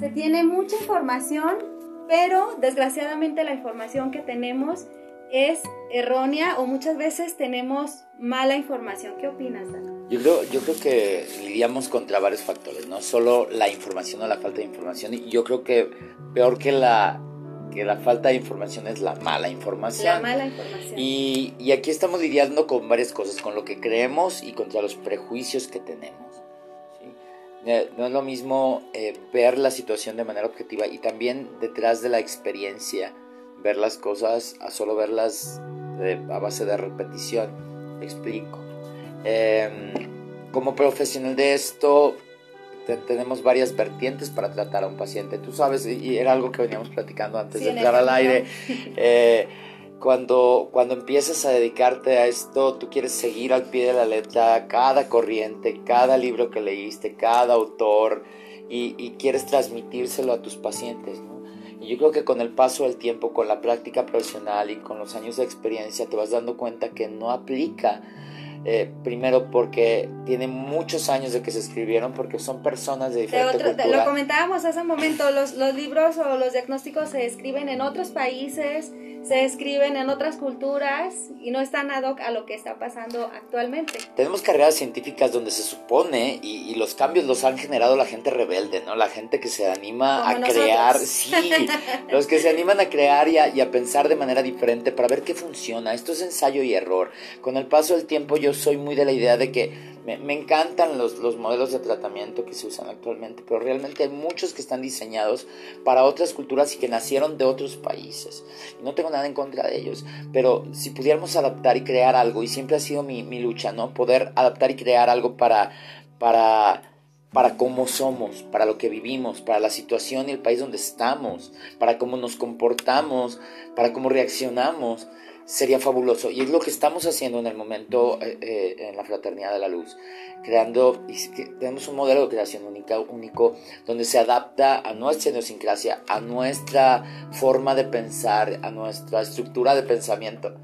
se tiene mucha información, pero desgraciadamente la información que tenemos es errónea o muchas veces tenemos mala información. ¿Qué opinas, Dan? Yo creo, yo creo que lidiamos contra varios factores, no solo la información o la falta de información. Y yo creo que peor que la, que la falta de información es la mala información. La mala información. Y, y aquí estamos lidiando con varias cosas, con lo que creemos y contra los prejuicios que tenemos. ¿Sí? No es lo mismo eh, ver la situación de manera objetiva y también detrás de la experiencia, ver las cosas a solo verlas eh, a base de repetición. explico. Eh, como profesional de esto, tenemos varias vertientes para tratar a un paciente. Tú sabes, y era algo que veníamos platicando antes de entrar al aire, eh, cuando, cuando empiezas a dedicarte a esto, tú quieres seguir al pie de la letra cada corriente, cada libro que leíste, cada autor, y, y quieres transmitírselo a tus pacientes. ¿no? Y yo creo que con el paso del tiempo, con la práctica profesional y con los años de experiencia, te vas dando cuenta que no aplica eh, primero porque tienen muchos años de que se escribieron, porque son personas de diferente de otro, cultura. Lo comentábamos hace un momento, los, los libros o los diagnósticos se escriben en otros países, se escriben en otras culturas y no están ad hoc a lo que está pasando actualmente. Tenemos carreras científicas donde se supone y, y los cambios los han generado la gente rebelde, ¿no? La gente que se anima Como a nosotros. crear, sí, los que se animan a crear y a, y a pensar de manera diferente para ver qué funciona. Esto es ensayo y error. Con el paso del tiempo yo soy muy de la idea de que me, encantan los, los modelos de tratamiento que se usan actualmente, pero realmente hay muchos que están diseñados para otras culturas y que nacieron de otros países. No tengo nada en contra de ellos, pero si pudiéramos adaptar y crear algo, y siempre ha sido mi, mi lucha, ¿no? Poder adaptar y crear algo para, para, para cómo somos, para lo que vivimos, para la situación y el país donde estamos, para cómo nos comportamos, para cómo reaccionamos sería fabuloso. Y es lo que estamos haciendo en el momento eh, eh, en la Fraternidad de la Luz, creando, y tenemos un modelo de creación única, único, donde se adapta a nuestra idiosincrasia, a nuestra forma de pensar, a nuestra estructura de pensamiento.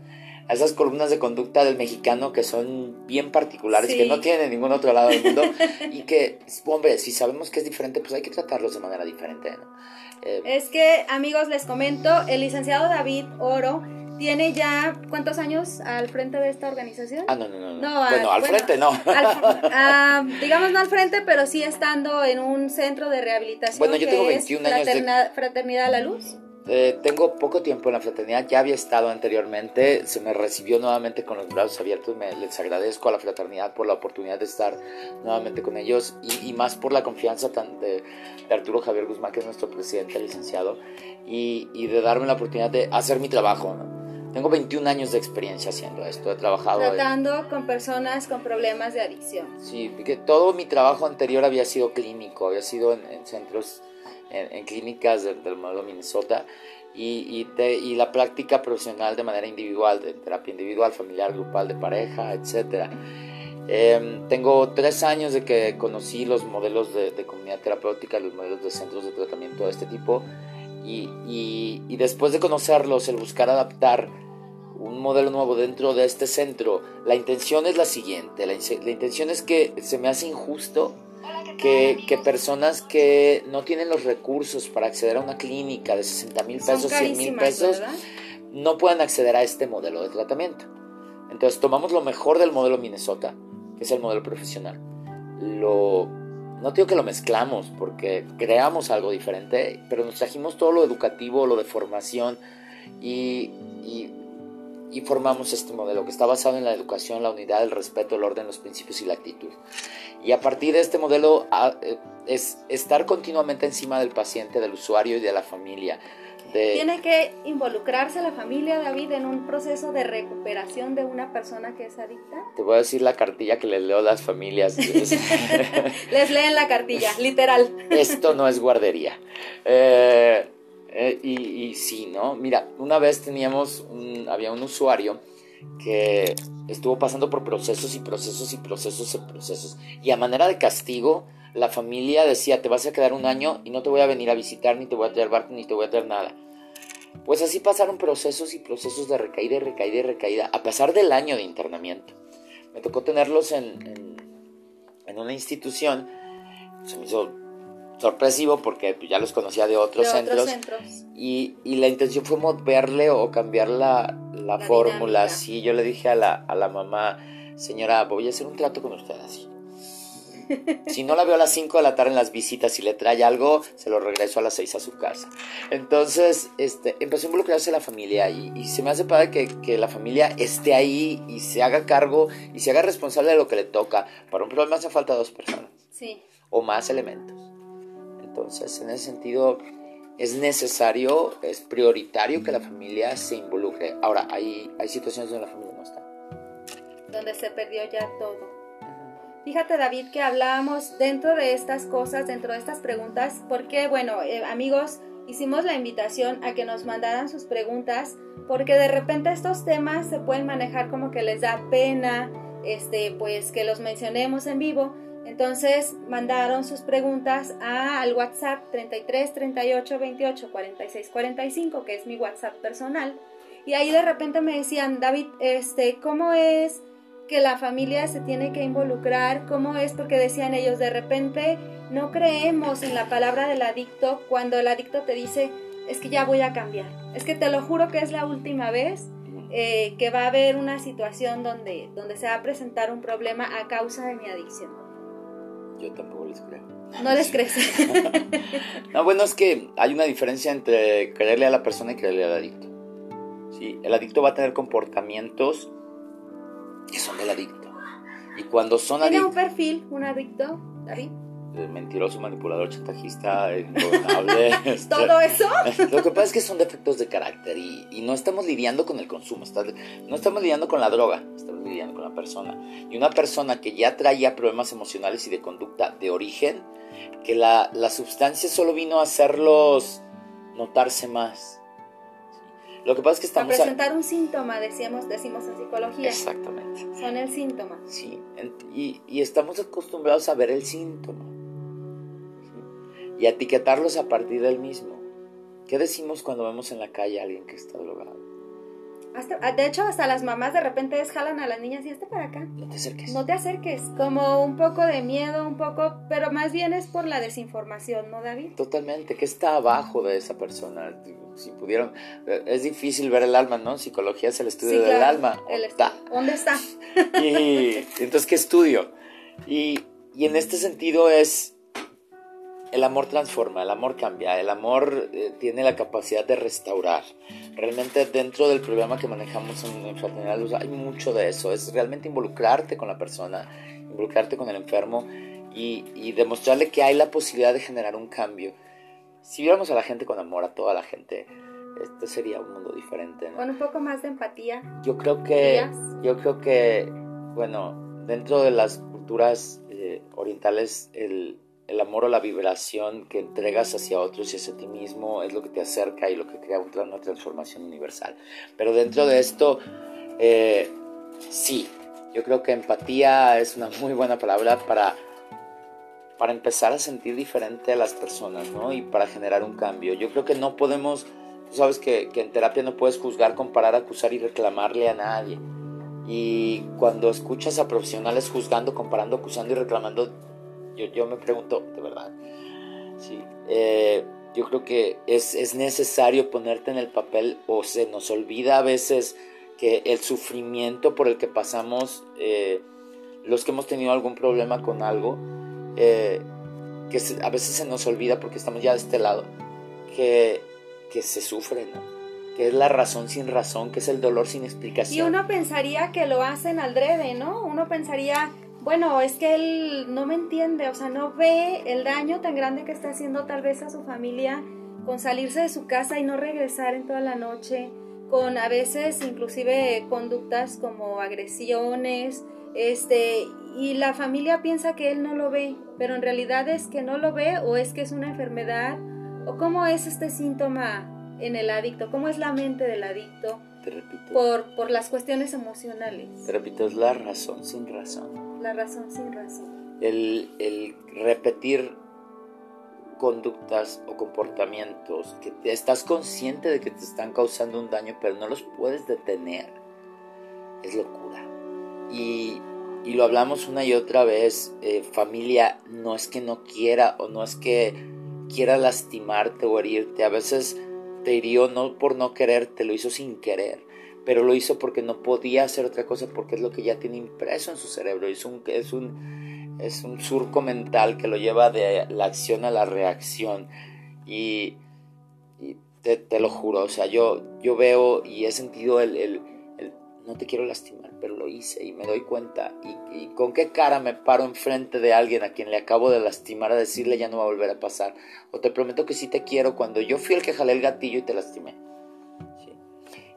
A esas columnas de conducta del mexicano que son bien particulares, sí. que no tienen en ningún otro lado del mundo, y que, hombre, si sabemos que es diferente, pues hay que tratarlos de manera diferente. ¿no? Eh, es que, amigos, les comento, el licenciado David Oro ¿Tiene ya cuántos años al frente de esta organización? Ah, no, no, no. no bueno, al, bueno, frente no. Al, uh, digamos no al frente, pero sí estando en un centro de rehabilitación. Bueno, yo que tengo 21 es años. De... Fraternidad a la Luz. Eh, tengo poco tiempo en la fraternidad, ya había estado anteriormente, se me recibió nuevamente con los brazos abiertos, me, les agradezco a la fraternidad por la oportunidad de estar nuevamente con ellos y, y más por la confianza tan de, de, Arturo Javier Guzmán, que es nuestro presidente, licenciado, y, y de darme la oportunidad de hacer mi trabajo. ¿no? Tengo 21 años de experiencia haciendo esto, he trabajado... Tratando en... con personas con problemas de adicción. Sí, porque todo mi trabajo anterior había sido clínico, había sido en, en centros, en, en clínicas del, del, modelo Minnesota y, y, te, y, la práctica profesional de manera individual, de terapia individual, familiar, grupal, de pareja, etc. Eh, tengo tres años de que conocí los modelos de, de comunidad terapéutica, los modelos de centros de tratamiento de este tipo y, y, y después de conocerlos, el buscar adaptar un modelo nuevo dentro de este centro, la intención es la siguiente, la, la intención es que se me hace injusto que, que, personas que no tienen los recursos para acceder a una clínica de 60 mil pesos, 100 mil pesos, ¿verdad? no puedan acceder a este modelo de tratamiento. Entonces tomamos lo mejor del modelo Minnesota, que es el modelo profesional. Lo, no digo que lo mezclamos porque creamos algo diferente, pero nos trajimos todo lo educativo, lo de formación y, y y formamos este modelo que está basado en la educación, la unidad, el respeto, el orden, los principios y la actitud. Y a partir de este modelo es estar continuamente encima del paciente, del usuario y de la familia. De... Tiene que involucrarse la familia, David, en un proceso de recuperación de una persona que es adicta. Te voy a decir la cartilla que les leo a las familias. les leen la cartilla, literal. Esto no es guardería. Eh, eh, y, sí, ¿no? Mira, una vez teníamos, un, había un usuario que estuvo pasando por procesos y procesos y procesos y procesos. Y a manera de castigo, la familia decía, te vas a quedar un año y no te voy a venir a visitar, ni te voy a traer barco, ni te voy a traer nada. Pues así pasaron procesos y procesos de recaída y recaída y recaída, a pesar del año de internamiento. Me tocó tenerlos en, en, en una institución, se me hizo sorpresivo porque pues, ya los conocía de otros, De centros, otros centros. Y, y la intención fue moverle o cambiar la, la La fórmula. dinámica. Sí, yo le dije a la, a la mamá, señora, voy a hacer un trato con usted así. Si no la veo a las 5 de la tarde en las visitas y le trae algo, se lo regreso a las 6 a su casa. Entonces, este, empezó a involucrarse la familia y, y se me hace padre que, que la familia esté ahí y se haga cargo y se haga responsable de lo que le toca. Para un problema hace falta dos personas Sí. o más elementos. Entonces, en ese sentido, es necesario, es prioritario que la familia se involucre. Ahora, hay, hay situaciones donde la familia no está. Donde se perdió ya todo. Fíjate David que hablábamos dentro de estas cosas, dentro de estas preguntas, porque bueno, eh, amigos, hicimos la invitación a que nos mandaran sus preguntas, porque de repente estos temas se pueden manejar como que les da pena, este, pues que los mencionemos en vivo. Entonces mandaron sus preguntas a, al WhatsApp 33 38 28 46 45, que es mi WhatsApp personal. Y ahí de repente me decían, David, este, ¿cómo es que la familia se tiene que involucrar? ¿Cómo es? Porque decían ellos, de repente no creemos en la palabra del adicto cuando el adicto te dice, es que ya voy a cambiar. Es que te lo juro que es la última vez eh, que va a haber una situación donde, donde se va a presentar un problema a causa de mi adicción. Yo tampoco les creo. No les crees. No, bueno, es que hay una diferencia entre creerle a la persona y creerle al adicto. ¿Sí? El adicto va a tener comportamientos que son del adicto. Y cuando son ¿Tiene un adictos... perfil, un adicto, David? Mentiroso, manipulador, chantajista, ingobernable. este, ¿Todo eso? Lo que pasa es que son defectos de carácter y, y no estamos lidiando con el consumo, está- no estamos lidiando con la droga, estamos lidiando con la persona. Y una persona que ya traía problemas emocionales y de conducta de origen, que la, la sustancia solo vino a hacerlos notarse más. Lo que pasa es que estamos... a- presentar un síntoma, decíamos, decimos en psicología. Exactamente. Son el síntoma. Sí, y, y estamos acostumbrados a ver el síntoma ¿sí? Y etiquetarlos a partir del mismo. ¿Qué decimos cuando vemos en la calle a alguien que está drogado? Hasta- ah, de hecho, hasta las mamás de repente jalan a las niñas y este para acá. No te acerques. No te acerques. Como un poco de miedo, un poco, pero más bien es por la desinformación, ¿no, David? Totalmente, ¿qué está abajo de esa persona? Si pudieron, eh, es difícil ver el alma, ¿no? Psicología es el estudio del claro. alma. El ¿Dónde está? ¿Dónde está? Y entonces, ¿qué estudio? Y, y en este sentido es, el amor transforma, el amor cambia, el amor eh, tiene la capacidad de restaurar. Realmente dentro del programa que manejamos en, en Fraternidad Luz hay mucho de eso, es realmente involucrarte con la persona, involucrarte con el enfermo y, y demostrarle que hay la posibilidad de generar un cambio. Si viéramos a la gente con amor, a toda la gente, este sería un mundo diferente. ¿no? Con un poco más de empatía. Yo creo que, yo creo que, bueno, dentro de las culturas eh, orientales, el, el amor o la vibración que entregas hacia otros y hacia ti mismo es lo que te acerca y lo que crea una transformación universal. Pero dentro de esto, eh, sí, yo creo que empatía es una muy buena palabra para, para empezar a sentir diferente a las personas, ¿no? Y para generar un cambio. Yo creo que no podemos, tú sabes que, que en terapia no puedes juzgar, comparar, acusar y reclamarle a nadie. Y cuando escuchas a profesionales juzgando, comparando, acusando y reclamando, yo, yo me pregunto, ¿de verdad? Sí. eh, yo creo que es, es necesario ponerte en el papel o se nos olvida a veces que el sufrimiento por el que pasamos, eh, los que hemos tenido algún problema con algo, eh, que se- a veces se nos olvida porque estamos ya de este lado, que, que se sufre, ¿no? Que es la razón sin razón, que es el dolor sin Y explicación. uno pensaría que lo hacen al drede, ¿no? Uno pensaría, bueno, es que él no me entiende, o sea, no ve el daño tan grande que está haciendo tal vez a su familia con salirse de su casa y no regresar en toda la noche, con a veces inclusive conductas como agresiones, este, y la familia piensa que él no lo ve, pero en realidad es que no lo ve o es que es una enfermedad, o cómo es este síntoma en el adicto, cómo es la mente del adicto Te repito, por, por las cuestiones emocionales, te repito, es la razón sin razón. La razón sin razón. el, repetir conductas o comportamientos que te- estás consciente de que te están causando un daño pero no los puedes detener es locura. Y, y lo hablamos una y otra vez, eh, familia no es que no quiera o no es que quiera lastimarte o herirte, a veces te hirió no por no quererte, lo hizo sin querer, pero lo hizo porque no podía hacer otra cosa porque es lo que ya tiene impreso en su cerebro, es un, es un, es un surco mental que lo lleva de la acción a la reacción y, te, lo juro, o sea, yo, yo veo y he sentido el, el, no te quiero lastimar, pero lo hice y me doy cuenta. Y, y, con qué cara me paro enfrente de alguien a quien le acabo de lastimar a decirle ya no va a volver a pasar. O te prometo que sí te quiero cuando yo fui el que jalé el gatillo y te lastimé.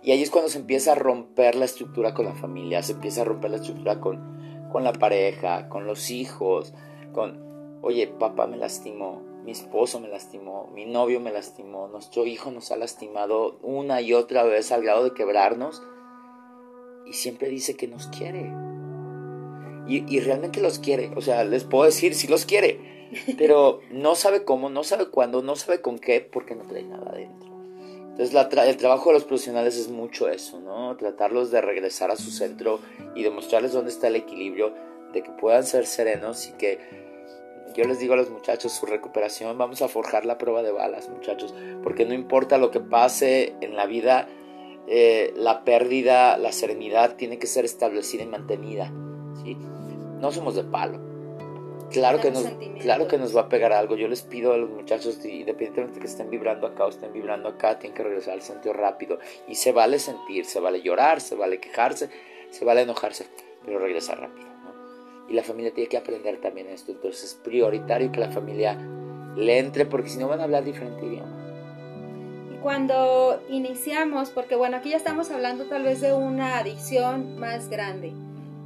Y ahí es cuando se empieza a romper la estructura con la familia, se empieza a romper la estructura con, con la pareja, con los hijos, con, oye, papá me lastimó, mi esposo me lastimó, mi novio me lastimó, nuestro hijo nos ha lastimado una y otra vez al grado de quebrarnos y siempre dice que nos quiere. Y, realmente los quiere, o sea, les puedo decir si los quiere, pero no sabe cómo, no sabe cuándo, no sabe con qué, porque no trae nada adentro. Entonces el trabajo de los profesionales es mucho eso, ¿no? Tratarlos de regresar a su centro y demostrarles dónde está el equilibrio, de que puedan ser serenos y que yo les digo a los muchachos, su recuperación, vamos a forjar la prueba de balas, muchachos, porque no importa lo que pase en la vida, eh, la pérdida, la serenidad tiene que ser establecida y mantenida, ¿sí? No somos de palo. Claro que, nos, claro que nos va a pegar algo. Yo les pido a los muchachos, independientemente que estén vibrando acá o estén vibrando acá, tienen que regresar al centro rápido. Y se vale sentir, se vale llorar, se vale quejarse, se vale enojarse, pero regresar rápido y la familia tiene que aprender también esto. Entonces es prioritario que la familia le entre porque si no van a hablar diferente idioma. Y cuando iniciamos, porque bueno, aquí ya estamos hablando tal vez de una adicción más grande,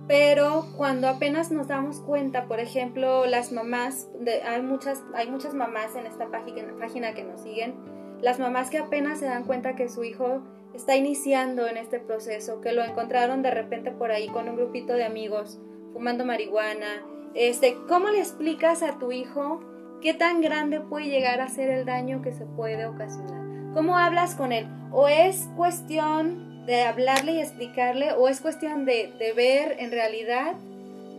pero cuando apenas nos damos cuenta, por ejemplo, las mamás, hay, muchas, hay muchas mamás en esta página, página que nos siguen, las mamás que apenas se dan cuenta que su hijo está iniciando en este proceso, que lo encontraron de repente por ahí con un grupito de amigos fumando marihuana. Este, ¿Cómo le explicas a tu hijo qué tan grande puede llegar a ser el daño que se puede ocasionar? ¿Cómo hablas con él? ¿O es cuestión de hablarle y explicarle o es cuestión de, de ver en realidad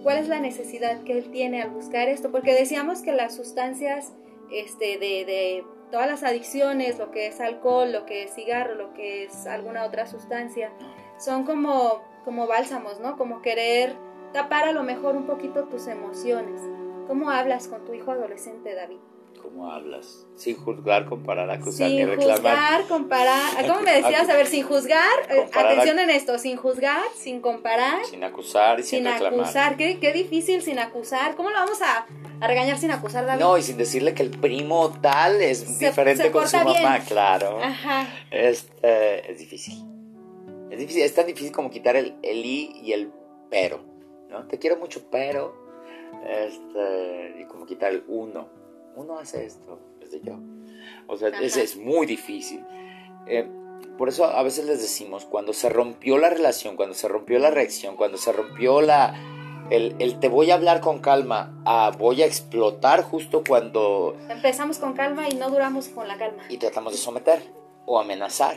cuál es la necesidad que él tiene al buscar esto? Porque decíamos que las sustancias este, de, de todas las adicciones, lo que es alcohol, lo que es cigarro, lo que es alguna otra sustancia, son como, como bálsamos, ¿no? Como querer tapar a lo mejor un poquito tus emociones. ¿Cómo hablas con tu hijo adolescente, David? ¿Cómo hablas? Sin juzgar, comparar, acusar sin ni reclamar. Sin juzgar, comparar. ¿Cómo me decías? A ver, sin juzgar. Eh, atención en esto. Sin juzgar, sin comparar. Sin acusar y sin, reclamar. Sin acusar. Qué, qué, difícil sin acusar. ¿Cómo lo vamos a, a, regañar sin acusar, David? No, y sin decirle que el primo tal es diferente con su mamá, claro. Ajá. Este, es difícil. Es difícil. Es tan difícil como quitar el, el i y el pero. Te quiero mucho, pero, este, y como quitar el uno. Uno hace esto, es de yo. O sea, es, es, muy difícil. Eh, por eso a veces les decimos, cuando se rompió la relación, cuando se rompió la reacción, cuando se rompió la, el, el, te voy a hablar con calma a voy a explotar justo cuando... Empezamos con calma y no duramos con la calma. Y tratamos de someter o amenazar.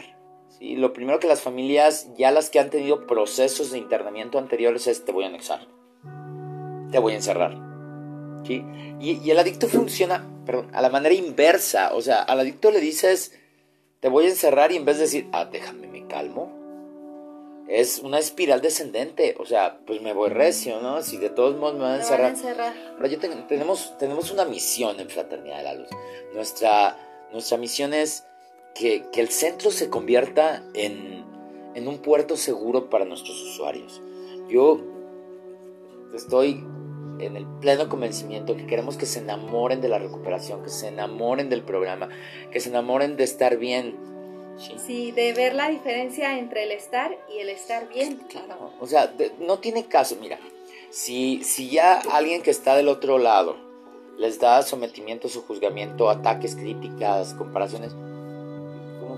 ¿sí? Lo primero que las familias, ya las que han tenido procesos de internamiento anteriores, es te voy a anexar, te voy a encerrar. ¿Sí? Y, el adicto funciona perdón, a la manera inversa. O sea, al adicto le dices, te voy a encerrar y en vez de decir, ah, déjame, me calmo. Es una espiral descendente, o sea, pues me voy recio, ¿no? Si de todos modos me van a encerrar. Ahora, yo tenemos, tenemos una misión en Fraternidad de la Luz. Nuestra, nuestra misión es que, el centro se convierta en, un puerto seguro para nuestros usuarios. Yo estoy en el pleno convencimiento que queremos que se enamoren de la recuperación, que se enamoren del programa, que se enamoren de estar bien. Sí, de ver la diferencia entre el estar y el estar bien. Claro, o sea, no tiene caso, mira, si, si ya alguien que está del otro lado les da sometimiento, su juzgamiento, ataques, críticas, comparaciones,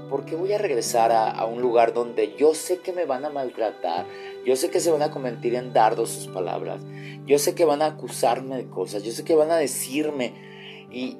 ¿por qué voy a regresar a, un lugar donde yo sé que me van a maltratar? Yo sé que se van a convertir en dardos sus palabras. Yo sé que van a acusarme de cosas. Yo sé que van a decirme. Y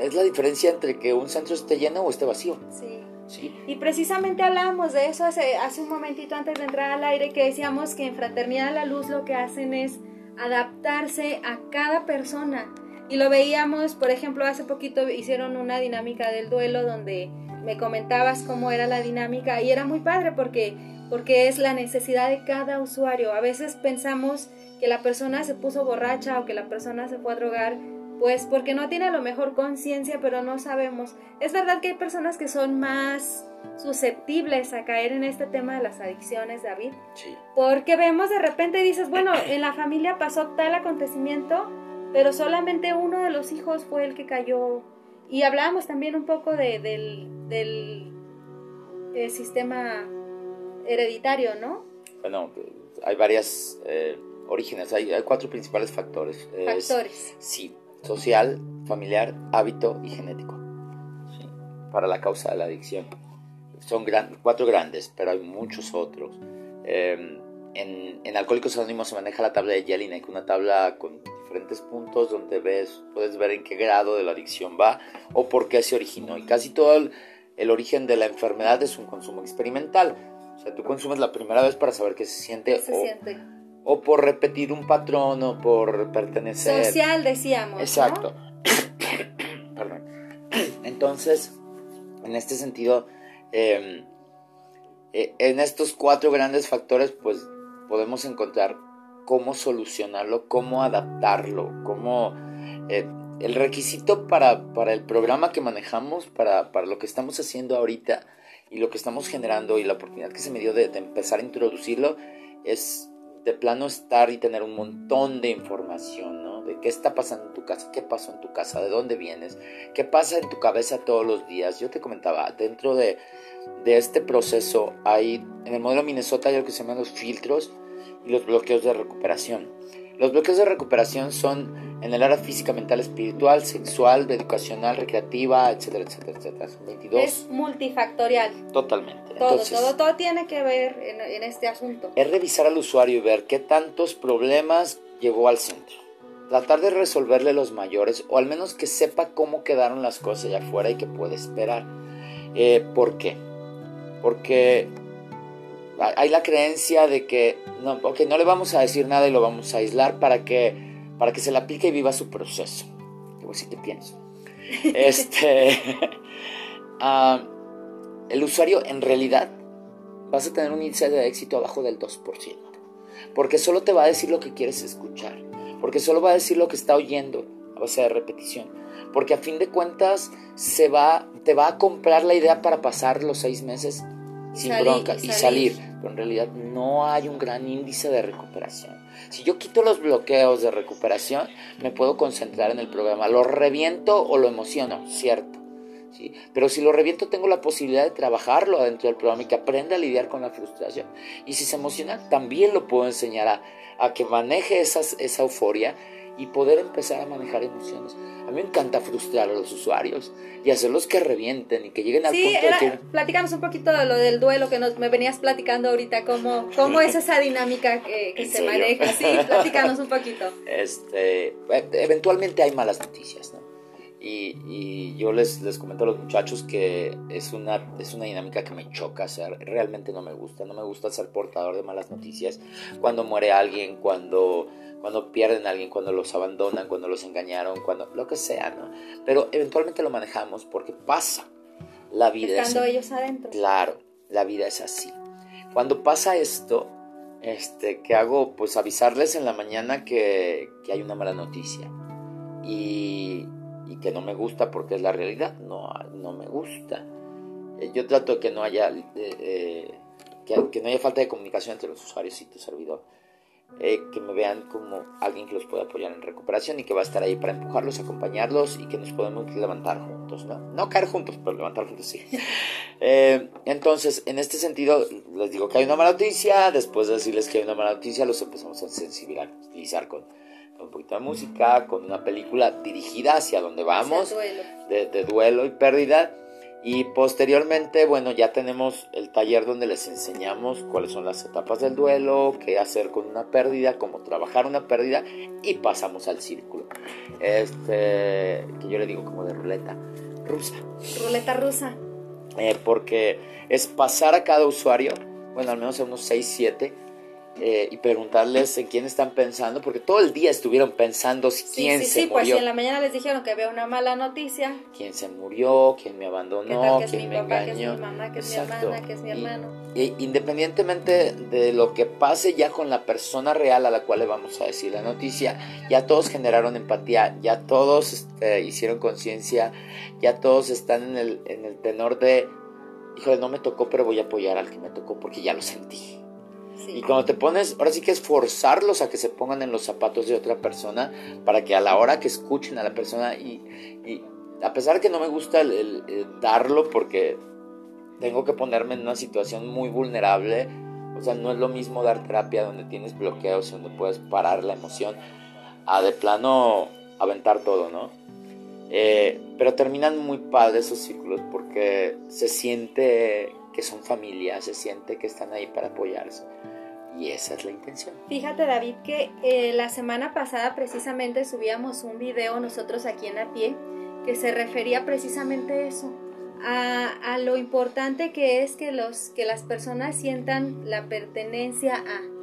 es la diferencia entre que un centro esté lleno o esté vacío. Sí. Sí. Y precisamente hablábamos de eso hace, hace un momentito antes de entrar al aire, que decíamos que en Fraternidad a la Luz lo que hacen es adaptarse a cada persona. Y lo veíamos, por ejemplo, hace poquito hicieron una dinámica del duelo donde me comentabas cómo era la dinámica y era muy padre porque, porque es la necesidad de cada usuario. A veces pensamos que la persona se puso borracha o que la persona se fue a drogar, pues porque no tiene a lo mejor conciencia, pero no sabemos. Es verdad que hay personas que son más susceptibles a caer en este tema de las adicciones, David. Sí. Porque vemos de repente y dices, bueno, en la familia pasó tal acontecimiento, pero solamente uno de los hijos fue el que cayó. Y hablábamos también un poco de, del, del eh, sistema hereditario, ¿no? Bueno, hay varias eh, orígenes, hay, hay, cuatro principales factores. Factores. Es, sí, social, familiar, hábito y genético. Sí, para la causa de la adicción. Son gran, cuatro grandes, pero hay muchos otros. Eh, en, en, Alcohólicos Anónimos se maneja la tabla de Jelinek, una tabla con diferentes puntos donde ves, puedes ver en qué grado de la adicción va o por qué se originó. Y casi todo el, el origen de la enfermedad es un consumo experimental. O sea, tú consumes la primera vez para saber qué se siente. ¿Qué se o, siente? o por repetir un patrón o por pertenecer. Social, decíamos. Exacto. ¿no? Perdón. Entonces, en este sentido, eh, eh, en estos cuatro grandes factores, pues podemos encontrar cómo solucionarlo, cómo adaptarlo, cómo... Eh, el requisito para, para, el programa que manejamos, para, para, lo que estamos haciendo ahorita y lo que estamos generando y la oportunidad que se me dio de, de empezar a introducirlo es de plano estar y tener un montón de información, ¿no? De qué está pasando en tu casa, qué pasó en tu casa, de dónde vienes, qué pasa en tu cabeza todos los días. Yo te comentaba, dentro de, de este proceso hay, en el modelo Minnesota hay lo que se llaman los filtros y los bloqueos de recuperación. Los bloqueos de recuperación son en el área física, mental, espiritual, sexual, educacional, recreativa, etcétera, etcétera, etcétera. Son 22. Es multifactorial. Totalmente. Todo, Entonces, todo, todo tiene que ver en, en este asunto. es revisar al usuario y ver qué tantos problemas llegó al centro. Tratar de resolverle los mayores o al menos que sepa cómo quedaron las cosas allá afuera y que puede esperar. Eh, ¿Por qué? Porque hay la creencia de que no, okay, no le vamos a decir nada y lo vamos a aislar para que, para que se le aplique y viva su proceso. Te pienso. Este, uh, el usuario en realidad vas a tener un índice de éxito abajo del 2%. Porque solo te va a decir lo que quieres escuchar. Porque solo va a decir lo que está oyendo a base de repetición. Porque a fin de cuentas se va, te va a comprar la idea para pasar los seis meses sin Salir, bronca y y salir. salir. Pero en realidad no hay un gran índice de recuperación. Si yo quito los bloqueos de recuperación, me puedo concentrar en el programa. ¿Lo reviento o lo emociono? Cierto. ¿sí? Pero si lo reviento, tengo la posibilidad de trabajarlo dentro del programa y que aprenda a lidiar con la frustración. Y si se emociona, también lo puedo enseñar a, a que maneje esas, esa euforia y poder empezar a manejar emociones. A mí me encanta frustrar a los usuarios y hacerlos que revienten y que lleguen al Sí, punto era, de que... platicamos un poquito de lo del duelo que nos, me venías platicando ahorita, cómo, cómo es esa dinámica que, que ¿En se serio? maneja. Sí, platícanos un poquito. este, e- eventualmente hay malas noticias, ¿no? Y, y yo les, les comento a los muchachos que es una, es una dinámica que me choca hacer, realmente no me gusta, no me gusta ser portador de malas noticias, cuando muere alguien, cuando, cuando pierden a alguien, cuando los abandonan, cuando los engañaron, cuando lo que sea, ¿no? Pero eventualmente lo manejamos porque pasa, la vida es Estando ellos adentro. Claro, la vida es así. Cuando pasa esto, este, ¿qué hago? Pues avisarles en la mañana que, que hay una mala noticia. Y, y, que no me gusta porque es la realidad. No, no me gusta. Eh, Yo trato de que no haya, eh, eh, que, que, no haya falta de comunicación entre los usuarios y tu servidor. Eh, que me vean como alguien que los puede apoyar en recuperación y que va a estar ahí para empujarlos, acompañarlos y que nos podemos levantar juntos, ¿no? No caer juntos, pero levantar juntos sí. Eh, entonces, en este sentido, les digo que hay una mala noticia, después de decirles que hay una mala noticia, los empezamos a sensibilizar con, con un poquito de música, con una película dirigida hacia donde vamos, duelo. De, de duelo y pérdida. Y posteriormente, bueno, ya tenemos el taller donde les enseñamos cuáles son las etapas del duelo, qué hacer con una pérdida, cómo trabajar una pérdida y pasamos al círculo. Este, que yo le digo como de ruleta rusa. Ruleta rusa. eh, porque es pasar a cada usuario, bueno, al menos a unos 6, 7, eh, y preguntarles en quién están pensando, porque todo el día estuvieron pensando si quién sí, se sí, murió. pues si en la mañana les dijeron que había una mala noticia. Quién se murió, quién me abandonó, ¿Qué tal que es quién mi me papá, que es engañó. mi mamá, que es mi Exacto. hermana, que es mi Y- hermano? y independientemente de lo que pase ya con la persona real a la cual le vamos a decir la noticia, ya todos generaron empatía, ya todos este, hicieron conciencia, ya todos están en el, en el tenor de, híjole, no me tocó, pero voy a apoyar al que me tocó porque ya lo sentí. Y cuando te pones, ahora sí que es forzarlos a que se pongan en los zapatos de otra persona para que a la hora que escuchen a la persona y, y a pesar que no me gusta el, el darlo porque tengo que ponerme en una situación muy vulnerable, o sea, no es lo mismo dar terapia donde tienes bloqueos, donde puedes parar la emoción, a de plano aventar todo, ¿no? Eh, pero terminan muy padres esos círculos porque se siente que son familia, se siente que están ahí para apoyarse. Y esa es la intención. Fíjate David que eh, la semana pasada precisamente subíamos un video nosotros aquí en A Pie que se refería precisamente a eso, a, a lo importante que es que, los, que las personas sientan la pertenencia a,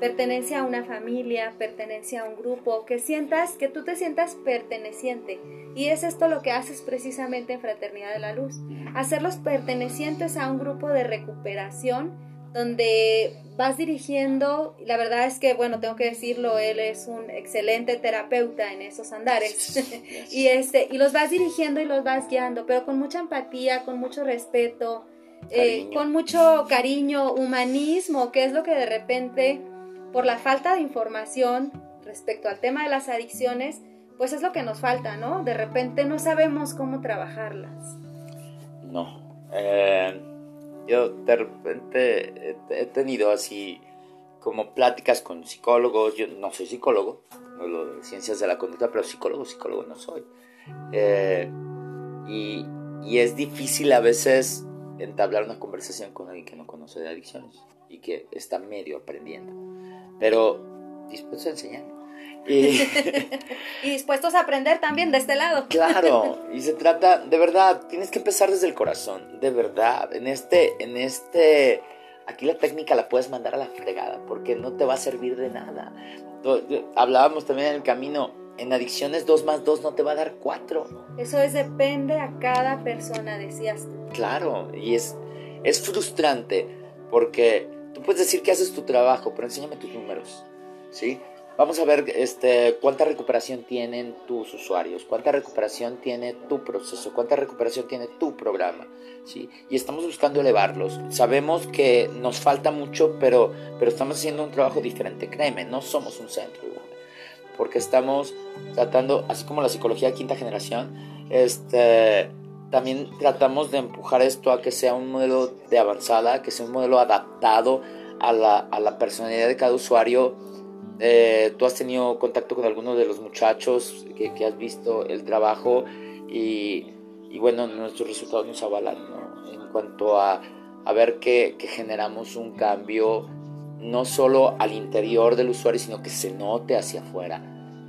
pertenencia a una familia, pertenencia a un grupo, que sientas, que tú te sientas perteneciente. Y es esto lo que haces precisamente en Fraternidad de la Luz, hacerlos pertenecientes a un grupo de recuperación donde vas dirigiendo, la verdad es que, bueno, tengo que decirlo, él es un excelente terapeuta en esos andares. y, este, y los vas dirigiendo y los vas guiando, pero con mucha empatía, con mucho respeto, eh, con mucho cariño, humanismo, que es lo que de repente, por la falta de información respecto al tema de las adicciones, pues es lo que nos falta, ¿no? De repente no sabemos cómo trabajarlas. No. Eh, yo de repente he, tenido así como pláticas con psicólogos. Yo no soy psicólogo, no lo de ciencias de la conducta, pero psicólogo, psicólogo no soy. Eh, y, y es difícil a veces entablar una conversación con alguien que no conoce de adicciones y que está medio aprendiendo, pero dispuesto a enseñar. Y, Y dispuestos a aprender también de este lado. Claro, y se trata, de verdad, tienes que empezar desde el corazón, de verdad. En este, en este, aquí la técnica la puedes mandar a la fregada, porque no te va a servir de nada. Hablábamos también en el camino, en adicciones 2 más 2 no te va a dar 4. Eso es depende a cada persona, decías. Claro, y es, es frustrante, porque tú puedes decir que haces tu trabajo, pero enséñame tus números, ¿sí? Vamos a ver este, cuánta recuperación tienen tus usuarios, cuánta recuperación tiene tu proceso, cuánta recuperación tiene tu programa. ¿sí? Y estamos buscando elevarlos. Sabemos que nos falta mucho, pero, pero estamos haciendo un trabajo diferente, créeme, no somos un centro. Porque estamos tratando, así como la psicología de quinta generación, este, también tratamos de empujar esto a que sea un modelo de avanzada, que sea un modelo adaptado a la, a la personalidad de cada usuario eh, tú has tenido contacto con algunos de los muchachos que, que has visto el trabajo y, y, bueno, nuestros resultados nos avalan ¿no? en cuanto a, a ver que, que, generamos un cambio no solo al interior del usuario, sino que se note hacia afuera.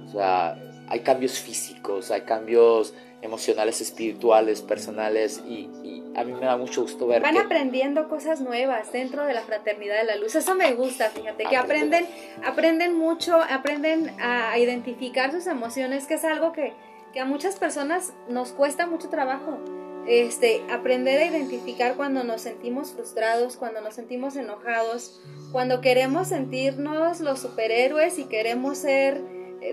O sea, hay cambios físicos, hay cambios emocionales, espirituales, personales y, y a mí me da mucho gusto ver van que aprendiendo cosas nuevas dentro de la fraternidad de la luz. Eso me gusta fíjate que aprenden. aprenden mucho aprenden a identificar sus emociones que es algo que, que a muchas personas nos cuesta mucho trabajo este aprender a identificar cuando nos sentimos frustrados cuando nos sentimos enojados cuando queremos sentirnos los superhéroes y queremos ser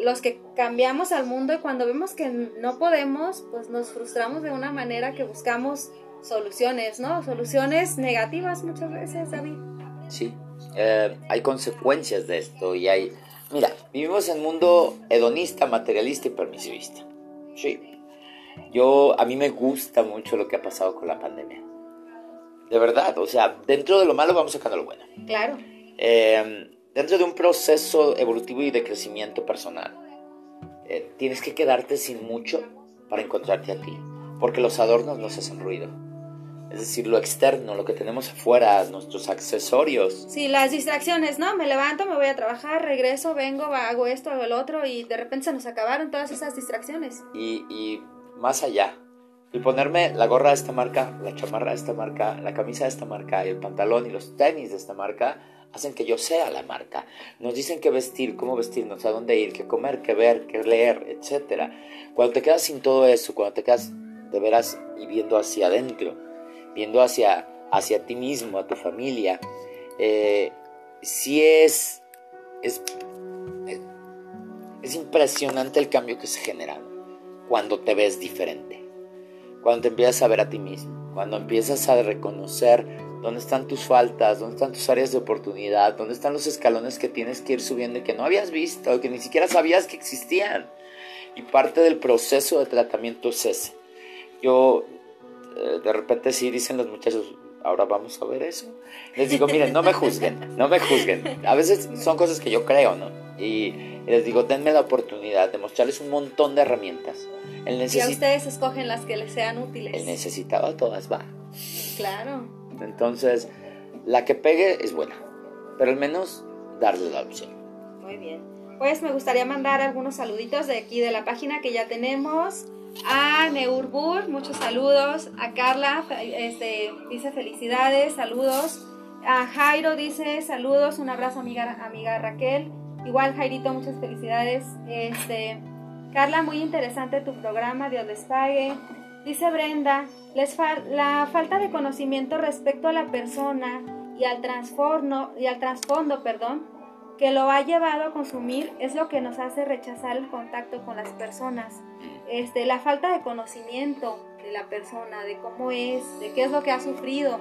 los que cambiamos al mundo y cuando vemos que no podemos, pues nos frustramos de una manera que buscamos soluciones, ¿no? Soluciones negativas muchas veces, David. Sí, eh, hay consecuencias de esto y hay... Mira, vivimos en un mundo hedonista, materialista y permisivista. Sí. Yo, a mí me gusta mucho lo que ha pasado con la pandemia. De verdad, o sea, dentro de lo malo vamos sacando lo bueno. Claro. Eh, dentro de un proceso evolutivo y de crecimiento personal, eh, tienes que quedarte sin mucho para encontrarte a ti, porque los adornos nos hacen ruido. Es decir, lo externo, lo que tenemos afuera, nuestros accesorios. Sí, las distracciones, ¿no? Me levanto, me voy a trabajar, regreso, vengo, hago esto, hago el otro y de repente se nos acabaron todas esas distracciones. Y, y más allá, Y ponerme la gorra de esta marca, la chamarra de esta marca, la camisa de esta marca y el pantalón y los tenis de esta marca hacen que yo sea la marca. Nos dicen qué vestir, cómo vestirnos, a dónde ir, qué comer, qué ver, qué leer, etc. Cuando te quedas sin todo eso, cuando te quedas de veras y viendo hacia adentro, viendo hacia, hacia ti mismo, a tu familia, eh, sí es, es, es impresionante el cambio que se genera cuando te ves diferente, cuando te empiezas a ver a ti mismo, cuando empiezas a reconocer dónde están tus faltas, dónde están tus áreas de oportunidad, dónde están los escalones que tienes que ir subiendo y que no habías visto, que ni siquiera sabías que existían. Y parte del proceso de tratamiento es ese. Yo, eh, de repente sí dicen los muchachos, ahora vamos a ver eso. Les digo, miren, no me juzguen, no me juzguen. A veces son cosas que yo creo, ¿no? Y les digo, denme la oportunidad de mostrarles un montón de herramientas. El y a ustedes escogen las que les sean útiles. El necesitado todas va. Claro. Entonces, la que pegue es buena, pero al menos darle la opción. Muy bien. Pues me gustaría mandar algunos saluditos de aquí de la página que ya tenemos. A Neurbur, muchos saludos. A Carla, este, dice felicidades, saludos. A Jairo dice saludos, un abrazo amiga, amiga Raquel. Igual Jairito, muchas felicidades. Este, Carla, muy interesante tu programa, Dios les pague. Dice Brenda, la falta de conocimiento respecto a la persona y al, y al trasfondo perdón, que lo ha llevado a consumir es lo que nos hace rechazar el contacto con las personas. Este, la falta de conocimiento de la persona, de cómo es, de qué es lo que ha sufrido,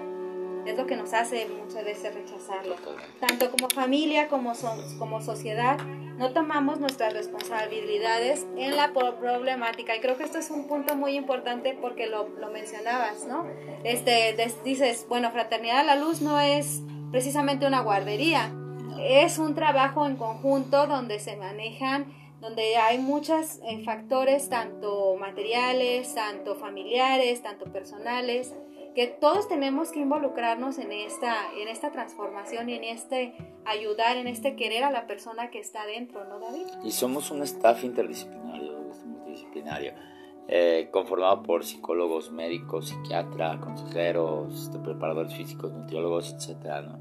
es lo que nos hace muchas veces rechazarlo. Tanto como familia como, como sociedad, no tomamos nuestras responsabilidades en la problemática. Y creo que esto es un punto muy importante porque lo, lo mencionabas, ¿no? Este, dices, bueno, Fraternidad a la Luz no es precisamente una guardería, es un trabajo en conjunto donde se manejan donde hay muchos eh, factores, tanto materiales, tanto familiares, tanto personales, que todos tenemos que involucrarnos en esta, en esta transformación y en este ayudar, en este querer a la persona que está dentro, ¿no, David? Y somos un staff interdisciplinario, multidisciplinario, eh, conformado por psicólogos, médicos, psiquiatras, consejeros, este, preparadores físicos, nutriólogos, etc. ¿no?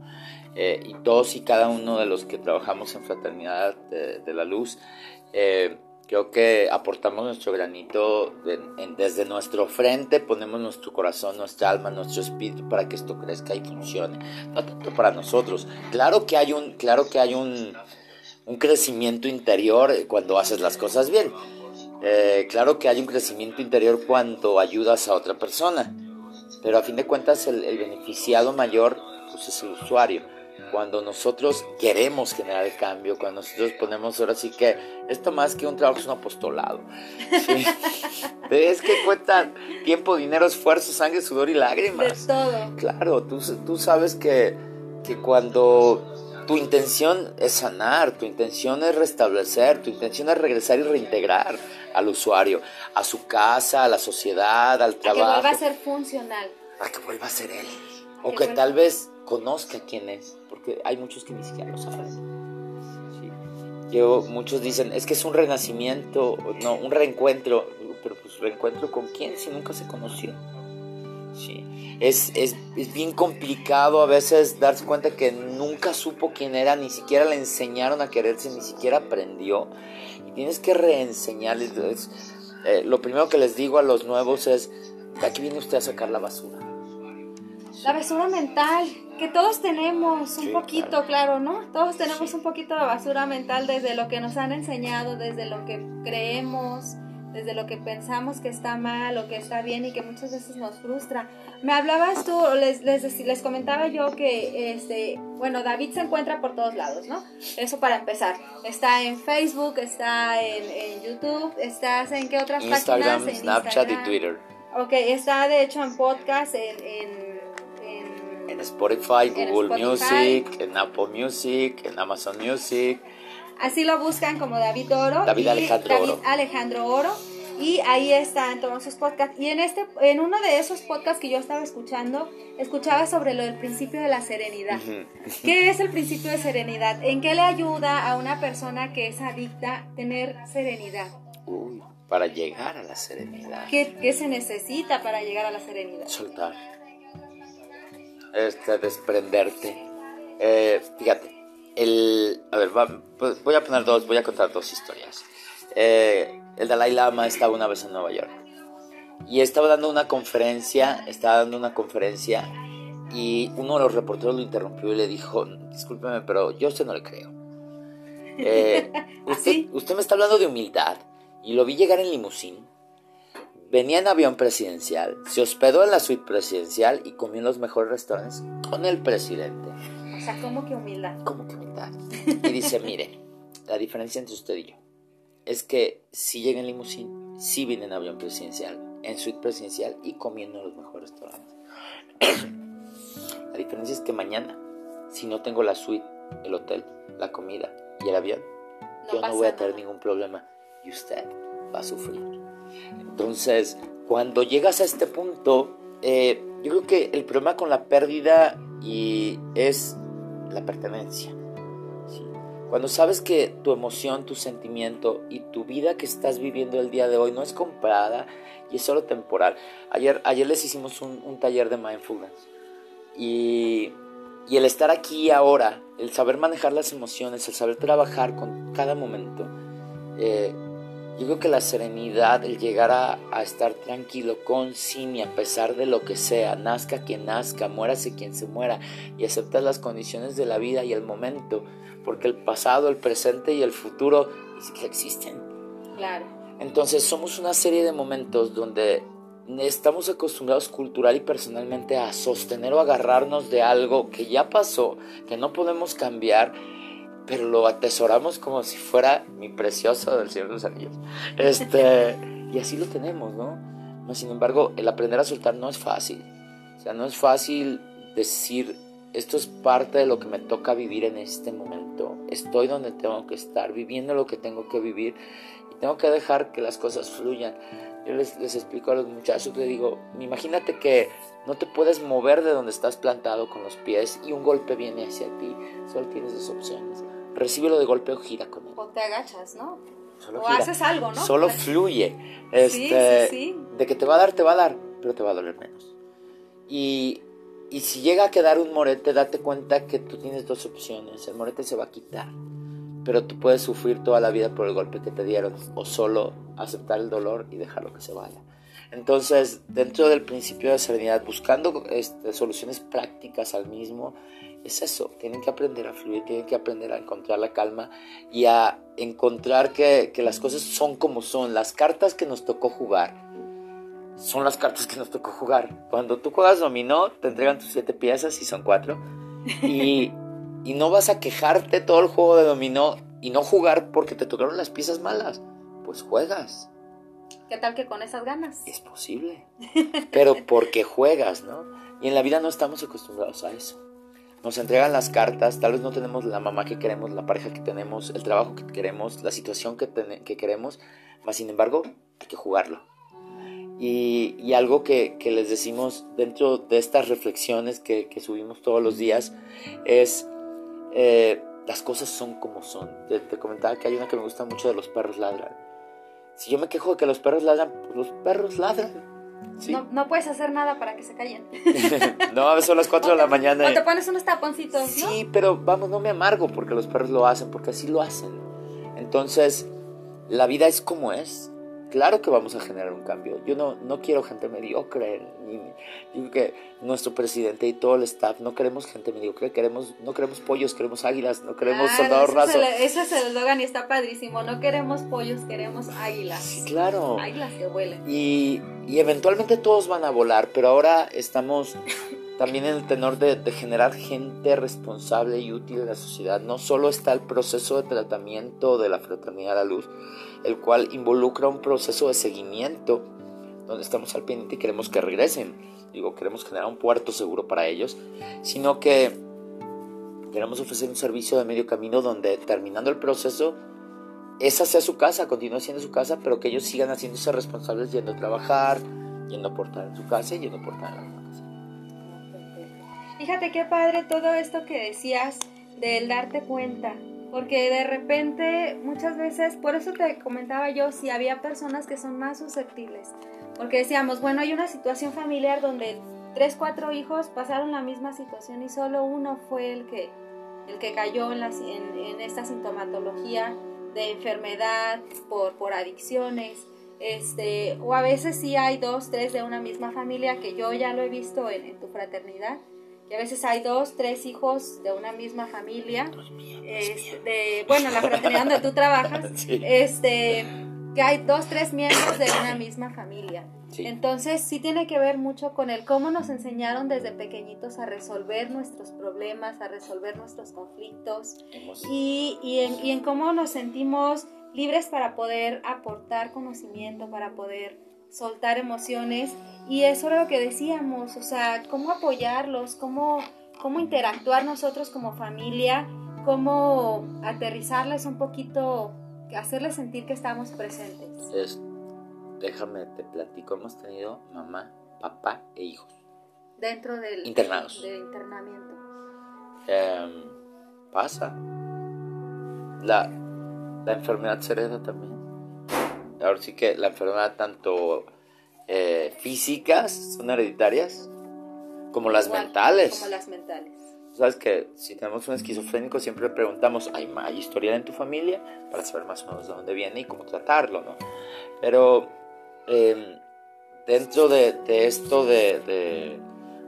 Eh, y todos y cada uno de los que trabajamos en Fraternidad de, de la Luz, eh, Creo que aportamos nuestro granito desde nuestro frente, ponemos nuestro corazón, nuestra alma, nuestro espíritu para que esto crezca y funcione. No tanto para nosotros. Claro que hay un, claro que hay un, un crecimiento interior cuando haces las cosas bien. Eh, claro que hay un crecimiento interior cuando ayudas a otra persona. Pero a fin de cuentas el, el beneficiado mayor pues, es el usuario cuando nosotros queremos generar el cambio, cuando nosotros ponemos ahora sí que esto más que un trabajo es un apostolado. es que cuentan tiempo, dinero, esfuerzo, sangre, sudor y lágrimas. De todo. Claro, tú, tú sabes que, que cuando tu intención es sanar, tu intención es restablecer, tu intención es regresar y reintegrar al usuario, a su casa, a la sociedad, al trabajo. A que vuelva a ser funcional. A que vuelva a ser él. O que tal vez conozca quién es, hay muchos que ni siquiera lo saben. Yo, muchos dicen, es que es un renacimiento, no, un reencuentro, pero pues reencuentro con quién si nunca se conoció. Sí. Es, es, es, bien complicado a veces darse cuenta que nunca supo quién era, ni siquiera le enseñaron a quererse, ni siquiera aprendió. Y tienes que reenseñarles. Eh, lo primero que les digo a los nuevos es, aquí viene usted a sacar la basura. La basura mental, que todos tenemos un poquito, claro. ¿no? Todos tenemos un poquito de basura mental desde lo que nos han enseñado, desde lo que creemos, desde lo que pensamos que está mal o que está bien y que muchas veces nos frustra. Me hablabas tú, les, les, les comentaba yo que, este, bueno, David se encuentra por todos lados, ¿no? Eso para empezar. Está en Facebook, está en, YouTube, estás en qué otras Instagram, páginas? En Snapchat y Twitter. Ok, está de hecho en podcast, en en Spotify, Google Music, en Apple Music, en Amazon Music. Así lo buscan como David Oro. David Alejandro David Oro. Alejandro Oro. Y ahí están todos sus podcasts. Y en, este, en uno de esos podcasts que yo estaba escuchando, escuchaba sobre lo del principio de la serenidad. ¿Qué es el principio de serenidad? ¿En qué le ayuda a una persona que es adicta tener serenidad? para llegar a la serenidad. ¿Qué, se necesita para llegar a la serenidad? Soltar. Este, desprenderte. Eh, fíjate, el, a ver, pues, voy a poner dos, voy a contar dos historias. Eh, el Dalai Lama estaba una vez en Nueva York y estaba dando una conferencia, estaba dando una conferencia y uno de los reporteros lo interrumpió y le dijo, discúlpeme, pero yo a usted no le creo. Eh, usted, usted me está hablando de humildad y lo vi llegar en limusín. Venía en avión presidencial, se hospedó en la suite presidencial y comió en los mejores restaurantes con el presidente. O sea, ¿cómo que humildad? ¿Cómo que humildad? Y dice, mire, la diferencia entre usted y yo es que si llega en limusín, sí viene en avión presidencial, en suite presidencial y comiendo en los mejores restaurantes. la diferencia es que mañana, si no tengo la suite, el hotel, la comida y el avión, yo no voy a tener ningún problema y usted va a sufrir. Entonces, cuando llegas a este punto, eh, yo creo que el problema con la pérdida y es la pertenencia. Cuando sabes que tu emoción, tu sentimiento y tu vida que estás viviendo el día de hoy no es comprada y es solo temporal. Ayer, ayer les hicimos un, taller de mindfulness y, el estar aquí ahora, el saber manejar las emociones, el saber trabajar con cada momento, eh, yo creo que la serenidad, el llegar a, estar tranquilo con sí a pesar de lo que sea, nazca quien nazca, muérase quien se muera y aceptar las condiciones de la vida y el momento, porque el pasado, el presente y el futuro existen. Claro. Entonces somos una serie de momentos donde estamos acostumbrados cultural y personalmente a sostener o agarrarnos de algo que ya pasó, que no podemos cambiar pero lo atesoramos como si fuera mi precioso del Señor de los Anillos. Este, y así lo tenemos, ¿no? Sin embargo, el aprender a soltar no es fácil. O sea, no es fácil decir, esto es parte de lo que me toca vivir en este momento. Estoy donde tengo que estar, viviendo lo que tengo que vivir y tengo que dejar que las cosas fluyan. Yo les, les explico a los muchachos, les digo, imagínate que no te puedes mover de donde estás plantado con los pies y un golpe viene hacia ti. Solo tienes dos opciones recíbelo de golpe o gira con él. O te agachas, ¿no? o haces algo, ¿no? Solo fluye. Este, sí, sí, De que te va a dar, te va a dar, pero te va a doler menos. Y, y si llega a quedar un morete, date cuenta que tú tienes dos opciones. El morete se va a quitar, pero tú puedes sufrir toda la vida por el golpe que te dieron, o solo aceptar el dolor y dejarlo que se vaya. Entonces, dentro del principio de serenidad, buscando este, soluciones prácticas al mismo, es eso, tienen que aprender a fluir, tienen que aprender a encontrar la calma y a encontrar que, las cosas son como son. Las cartas que nos tocó jugar son las cartas que nos tocó jugar. Cuando tú juegas dominó, te entregan tus siete piezas y son cuatro. Y, y no vas a quejarte todo el juego de dominó y no jugar porque te tocaron las piezas malas. Pues juegas. ¿Qué tal que con esas ganas? Es posible. Pero porque juegas, ¿no? Y en la vida no estamos acostumbrados a eso nos entregan las cartas, tal vez no tenemos la mamá que queremos, la pareja que tenemos, el trabajo que queremos, la situación que, que queremos, mas sin embargo hay que jugarlo. Y, algo que, les decimos dentro de estas reflexiones que, subimos todos los días es, eh, las cosas son como son. Te, te, comentaba que hay una que me gusta mucho de los perros ladran. Si yo me quejo de que los perros ladran, pues los perros ladran. No, puedes hacer nada para que se callen. no, son las 4 de la mañana. O te pones unos taponcitos, ¿no? Sí, pero vamos, no me amargo porque los perros lo hacen, porque así lo hacen. Entonces, la vida es como es claro que vamos a generar un cambio. Yo no, no quiero gente mediocre. Ni, digo que nuestro presidente y todo el staff no queremos gente mediocre, queremos, no queremos pollos, queremos águilas, no queremos soldados rasos. Ese es el eslogan y está padrísimo. No queremos pollos, queremos águilas. Sí, claro. Águilas que vuelen. Y, y eventualmente todos van a volar, pero ahora estamos también en el tenor de, generar gente responsable y útil en la sociedad. No solo está el proceso de tratamiento de la fraternidad a la luz, el cual involucra un proceso de seguimiento donde estamos al pendiente y queremos que regresen. Digo, queremos generar un puerto seguro para ellos, sino que queremos ofrecer un servicio de medio camino donde terminando el proceso, esa sea su casa, continúe siendo su casa, pero que ellos sigan haciéndose responsables yendo a trabajar, yendo a aportar en su casa y yendo a aportar en la. Fíjate qué padre todo esto que decías del darte cuenta porque de repente muchas veces, por eso te comentaba yo, si había personas que son más susceptibles, porque decíamos, bueno, hay una situación familiar donde tres, cuatro hijos pasaron la misma situación y solo uno fue el que, el que cayó en, en, esta sintomatología de enfermedad por, por adicciones. Este, o a veces sí hay dos, tres de una misma familia, que yo ya lo he visto en tu fraternidad, que a veces hay dos, tres hijos de una misma familia, de, bueno, la fraternidad donde tú trabajas, este, que hay dos, tres miembros de una misma familia. Entonces sí tiene que ver mucho con el cómo nos enseñaron desde pequeñitos a resolver nuestros problemas, a resolver nuestros conflictos y, y, en, y en cómo nos sentimos libres para poder aportar conocimiento, para poder soltar emociones y eso era lo que decíamos, o sea, cómo apoyarlos, cómo, cómo interactuar nosotros como familia, cómo aterrizarles un poquito, hacerles sentir que estamos presentes. Es, déjame, te platico, hemos tenido mamá, papá e hijos. Dentro del Internados. internamiento. Em, pasa. La, la enfermedad se hereda también ahora sí que la enfermedad tanto eh, físicas son hereditarias como las mentales. Como las mentales. Sabes que si tenemos un esquizofrénico siempre preguntamos, ¿hay, ¿hay historia en tu familia? Para saber más o menos de dónde viene y cómo tratarlo, ¿no? Pero em, dentro de, esto de,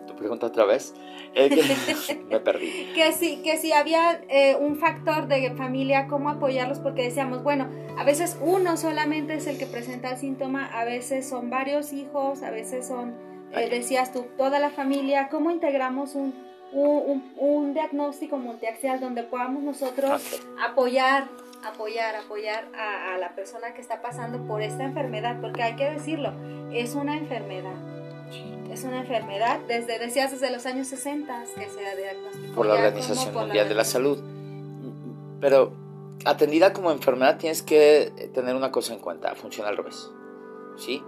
tu pregunta otra vez, me perdí. Que sí, que si había eh, un factor de familia, cómo apoyarlos, porque decíamos, bueno, a veces uno solamente es el que presenta el síntoma, a veces son varios hijos, a veces son, eh, decías tú, toda la familia, ¿cómo integramos un, un, un diagnóstico multiaxial donde podamos nosotros apoyar apoyar, apoyar a, a, la persona que está pasando por esta enfermedad, porque hay que decirlo, es una enfermedad es una enfermedad, desde, decías, desde los años 60 que se ha diagnosticado. Por la Organización Mundial de la Salud. Pero atendida como enfermedad tienes que tener una cosa en cuenta, funciona al revés. ¿Sí?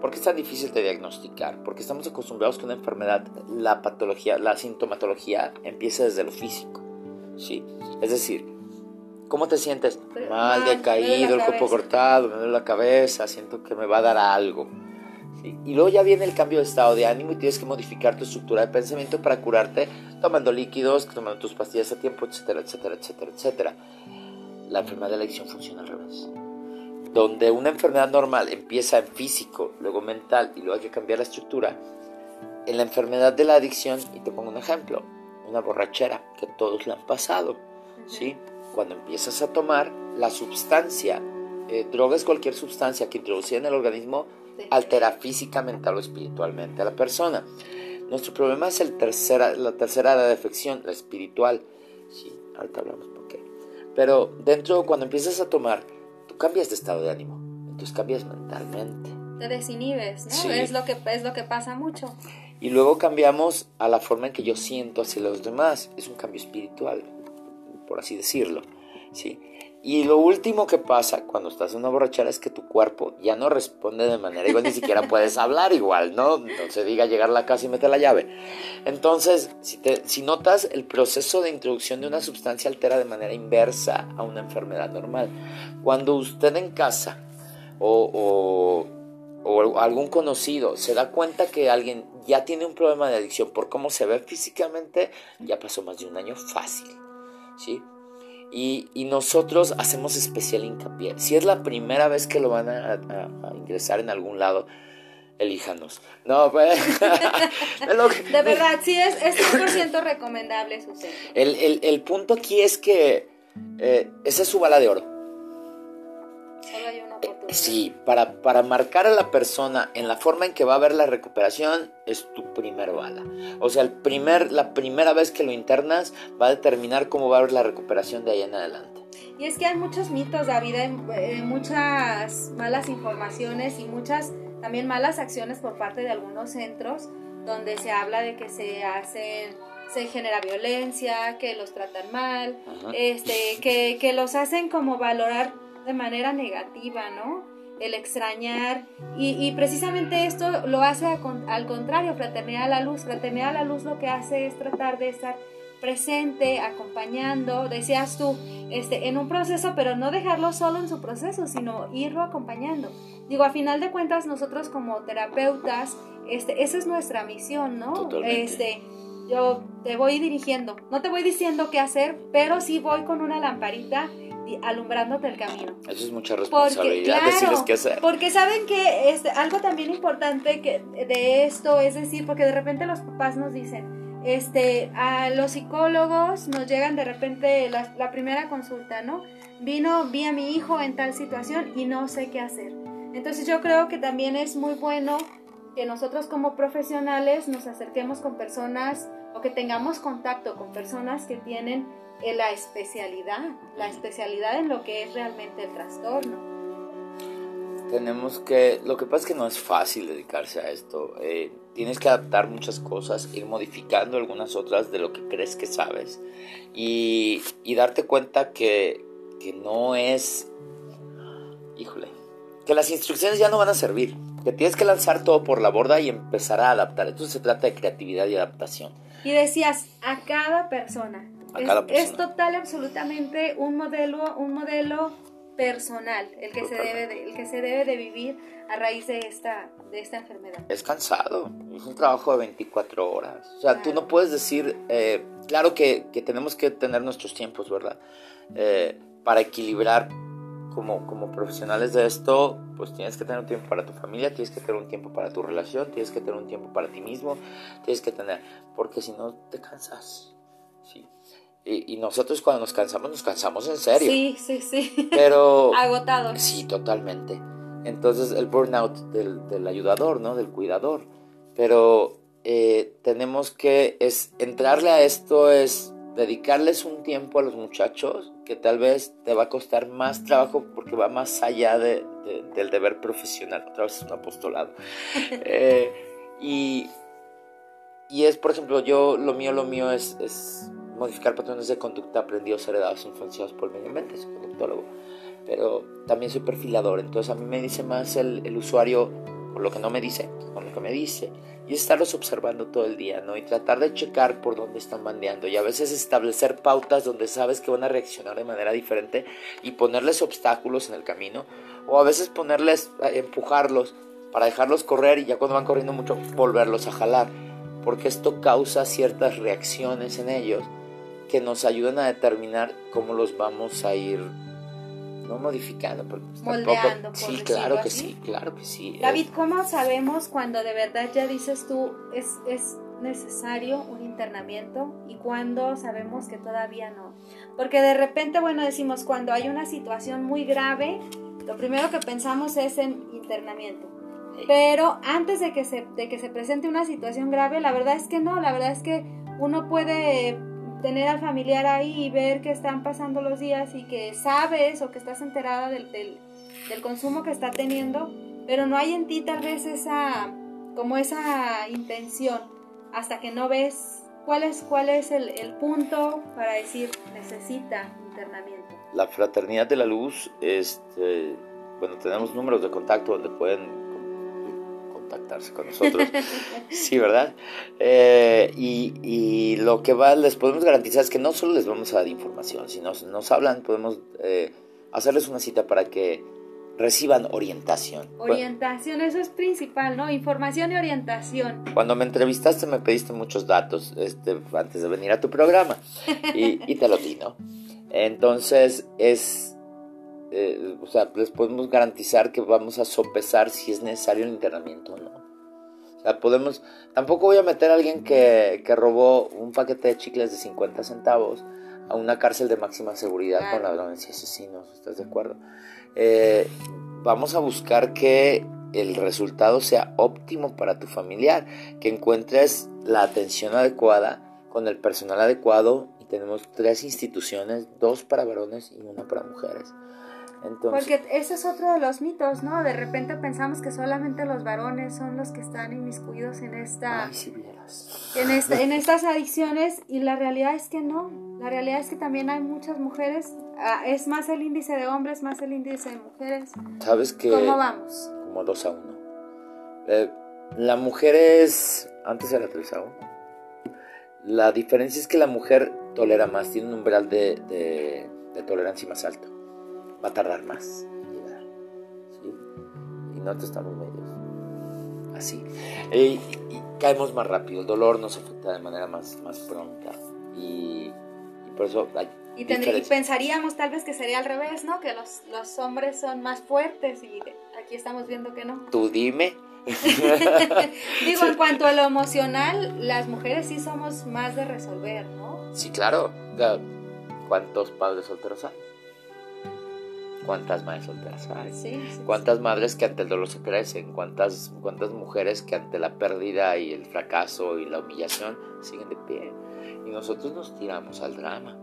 ¿Por qué es tan difícil de diagnosticar? Porque estamos acostumbrados que una enfermedad, la patología, la sintomatología empieza desde lo físico. ¿Sí? Es decir, ¿cómo te sientes? Mal, decaído, el cuerpo cortado, me duele la cabeza, siento que me va a dar algo. Y luego ya viene el cambio de estado de ánimo y tienes que modificar tu estructura de pensamiento para curarte tomando líquidos, tomando tus pastillas a tiempo, etcétera, etcétera, etcétera, etcétera. La enfermedad de la adicción funciona al revés. Donde una enfermedad normal empieza en físico, luego mental y luego hay que cambiar la estructura. En la enfermedad de la adicción, y te pongo un ejemplo, una borrachera que todos le han pasado, ¿sí? Cuando empiezas a tomar la sustancia, eh, droga es cualquier sustancia que introducida en el organismo altera física, mental o espiritualmente a la persona. Nuestro problema es el tercera, la tercera área de afección, la espiritual. Sí, ahorita hablamos por qué. Pero dentro, cuando empiezas a tomar, tú cambias de estado de ánimo. Entonces cambias mentalmente. Te desinhibes, ¿no? Es, lo que, es lo que pasa mucho. Y luego cambiamos a la forma en que yo siento hacia los demás. Es un cambio espiritual, por así decirlo. ¿sí? Y lo último que pasa cuando estás en una borrachera es que tu cuerpo ya no responde de manera igual, ni siquiera puedes hablar igual, ¿no? No se diga llegar a la casa y meter la llave. Entonces, si, te, si notas, el proceso de introducción de una sustancia altera de manera inversa a una enfermedad normal. Cuando usted en casa o, o, o algún conocido se da cuenta que alguien ya tiene un problema de adicción por cómo se ve físicamente, ya pasó más de un año fácil, ¿sí? Y, nosotros hacemos especial hincapié. Si es la primera vez que lo van a, ingresar en algún lado, elíjanos. No, pues. de verdad, sí, es, es 100% recomendable su el, el, punto aquí es que eh, esa es su bala de oro. Sí, para, para marcar a la persona en la forma en que va a ver la recuperación es tu primer bala. O sea, el primer, la primera vez que lo internas va a determinar cómo va a ver la recuperación de ahí en adelante. Y es que hay muchos mitos, David, hay, muchas malas informaciones y muchas también malas acciones por parte de algunos centros donde se habla de que se hacen se genera violencia, que los tratan mal, este, que, que los hacen como valorar de manera negativa, ¿no? El extrañar. Y, precisamente esto lo hace al contrario, Fraternidad a la Luz. Fraternidad a la Luz lo que hace es tratar de estar presente, acompañando, decías tú, este, en un proceso, pero no dejarlo solo en su proceso, sino irlo acompañando. Digo, a final de cuentas, nosotros como terapeutas, este, esa es nuestra misión, ¿no? Este, yo te voy dirigiendo, no te voy diciendo qué hacer, pero sí voy con una lamparita alumbrándote el camino. Eso es mucha responsabilidad porque, decirles qué hacer. Porque saben que este, algo también importante que de esto es decir, porque de repente los papás nos dicen, este, a los psicólogos nos llegan de repente la, la primera consulta, ¿no? Vino, vi a mi hijo en tal situación y no sé qué hacer. Entonces yo creo que también es muy bueno que nosotros como profesionales nos acerquemos con personas o que tengamos contacto con personas que tienen la especialidad, la especialidad en lo que es realmente el trastorno. Tenemos que, lo que pasa es que no es fácil dedicarse a esto. Eh, tienes que adaptar muchas cosas, ir modificando algunas otras de lo que crees que sabes y, y darte cuenta que, que no es, híjole, que las instrucciones ya no van a servir, que tienes que lanzar todo por la borda y empezar a adaptar. Entonces se trata de creatividad y adaptación. Y decías, a cada persona, es, total absolutamente un modelo, un modelo personal el que se debe de, el que se debe de vivir a raíz de esta de esta enfermedad. Es cansado, es un trabajo de 24 horas. O sea, tú no puedes decir, eh, claro que, tenemos que tener nuestros tiempos, ¿verdad? Eh, para equilibrar como, como profesionales de esto, pues tienes que tener un tiempo para tu familia, tienes que tener un tiempo para tu relación, tienes que tener un tiempo para ti mismo, tienes que tener, porque si no te cansas. Sí. Y, nosotros cuando nos cansamos, nos cansamos en serio. Sí, sí, sí. Pero... Agotados. Sí, totalmente. Entonces el burnout del, del ayudador, ¿no? Del cuidador. Pero eh, tenemos que es, entrarle a esto, es dedicarles un tiempo a los muchachos que tal vez te va a costar más trabajo porque va más allá de, del deber profesional. Otra vez es un apostolado. Eh, y, y es, por ejemplo, yo, lo mío, lo mío es, es modificar patrones de conducta aprendidos, heredados, influenciados por el medio ambiente, soy conductólogo. Pero también soy perfilador, entonces a mí me dice más el, el usuario por lo que no me dice, con lo que me dice, y estarlos observando todo el día, ¿no? Y tratar de checar por dónde están bandeando, y a veces establecer pautas donde sabes que van a reaccionar de manera diferente y ponerles obstáculos en el camino, o a veces ponerles, eh, empujarlos para dejarlos correr y ya cuando van corriendo mucho, volverlos a jalar, porque esto causa ciertas reacciones en ellos que nos ayudan a determinar cómo los vamos a ir no modificando, pero pues moldeando. sí, claro que sí, claro que sí. David, ¿cómo sabemos cuando de verdad ya dices tú es, es necesario un internamiento y cuando sabemos que todavía no? Porque de repente, bueno, decimos cuando hay una situación muy grave, lo primero que pensamos es en internamiento. Pero antes de que, se, de que se presente una situación grave, la verdad es que no, la verdad es que uno puede tener al familiar ahí y ver que están pasando los días y que sabes o que estás enterada del, del, consumo que está teniendo, pero no hay en ti tal vez esa, como esa intención, hasta que no ves cuál es, cuál es el, el punto para decir necesita internamiento. La Fraternidad de la Luz, este, bueno, tenemos números de contacto donde pueden contactarse con nosotros. sí, ¿verdad? Eh, y, lo que va, les podemos garantizar es que no solo les vamos a dar información, si nos, nos hablan, podemos eh, hacerles una cita para que reciban orientación. Orientación, eso es principal, ¿no? Información y orientación. Cuando me entrevistaste me pediste muchos datos este, antes de venir a tu programa y, y te lo di, ¿no? Entonces es eh, o sea, les podemos garantizar que vamos a sopesar si es necesario el internamiento o no. O sea, podemos, tampoco voy a meter a alguien que, que robó un paquete de chicles de 50 centavos a una cárcel de máxima seguridad con ladrones y asesinos, ¿estás de acuerdo? Eh, vamos a buscar que el resultado sea óptimo para tu familiar, que encuentres la atención adecuada con el personal adecuado y tenemos tres instituciones, dos para varones y una para mujeres. Porque ese es otro de los mitos, ¿no? De repente pensamos que solamente los varones son los que están inmiscuidos en esta, en, en estas adicciones y la realidad es que no. La realidad es que también hay muchas mujeres. Ah, es más el índice de hombres, más el índice de mujeres. ¿Sabes que ¿Cómo vamos? Como dos a uno. Eh, la mujer es... Antes era tres a uno. La diferencia es que la mujer tolera más, tiene un umbral de, de, tolerancia más alto. Va a tardar más en llegar. ¿sí? Y nosotros estamos medios. Así. Y, caemos más rápido. El dolor nos afecta de manera más, más pronta. Y, por eso hay y, y, pensaríamos tal vez que sería al revés, ¿no? Que los, los hombres son más fuertes y aquí estamos viendo que no. Tú dime. Digo, en cuanto a lo emocional, las mujeres sí somos más de resolver, ¿no? Sí, claro. ¿Cuántos padres solteros hay? ¿Cuántas madres solteras hay? Sí, ¿Cuántas madres que ante el dolor se crecen? ¿Cuántas, ¿Cuántas mujeres que ante la pérdida y el fracaso y la humillación siguen de pie? Y nosotros nos tiramos al drama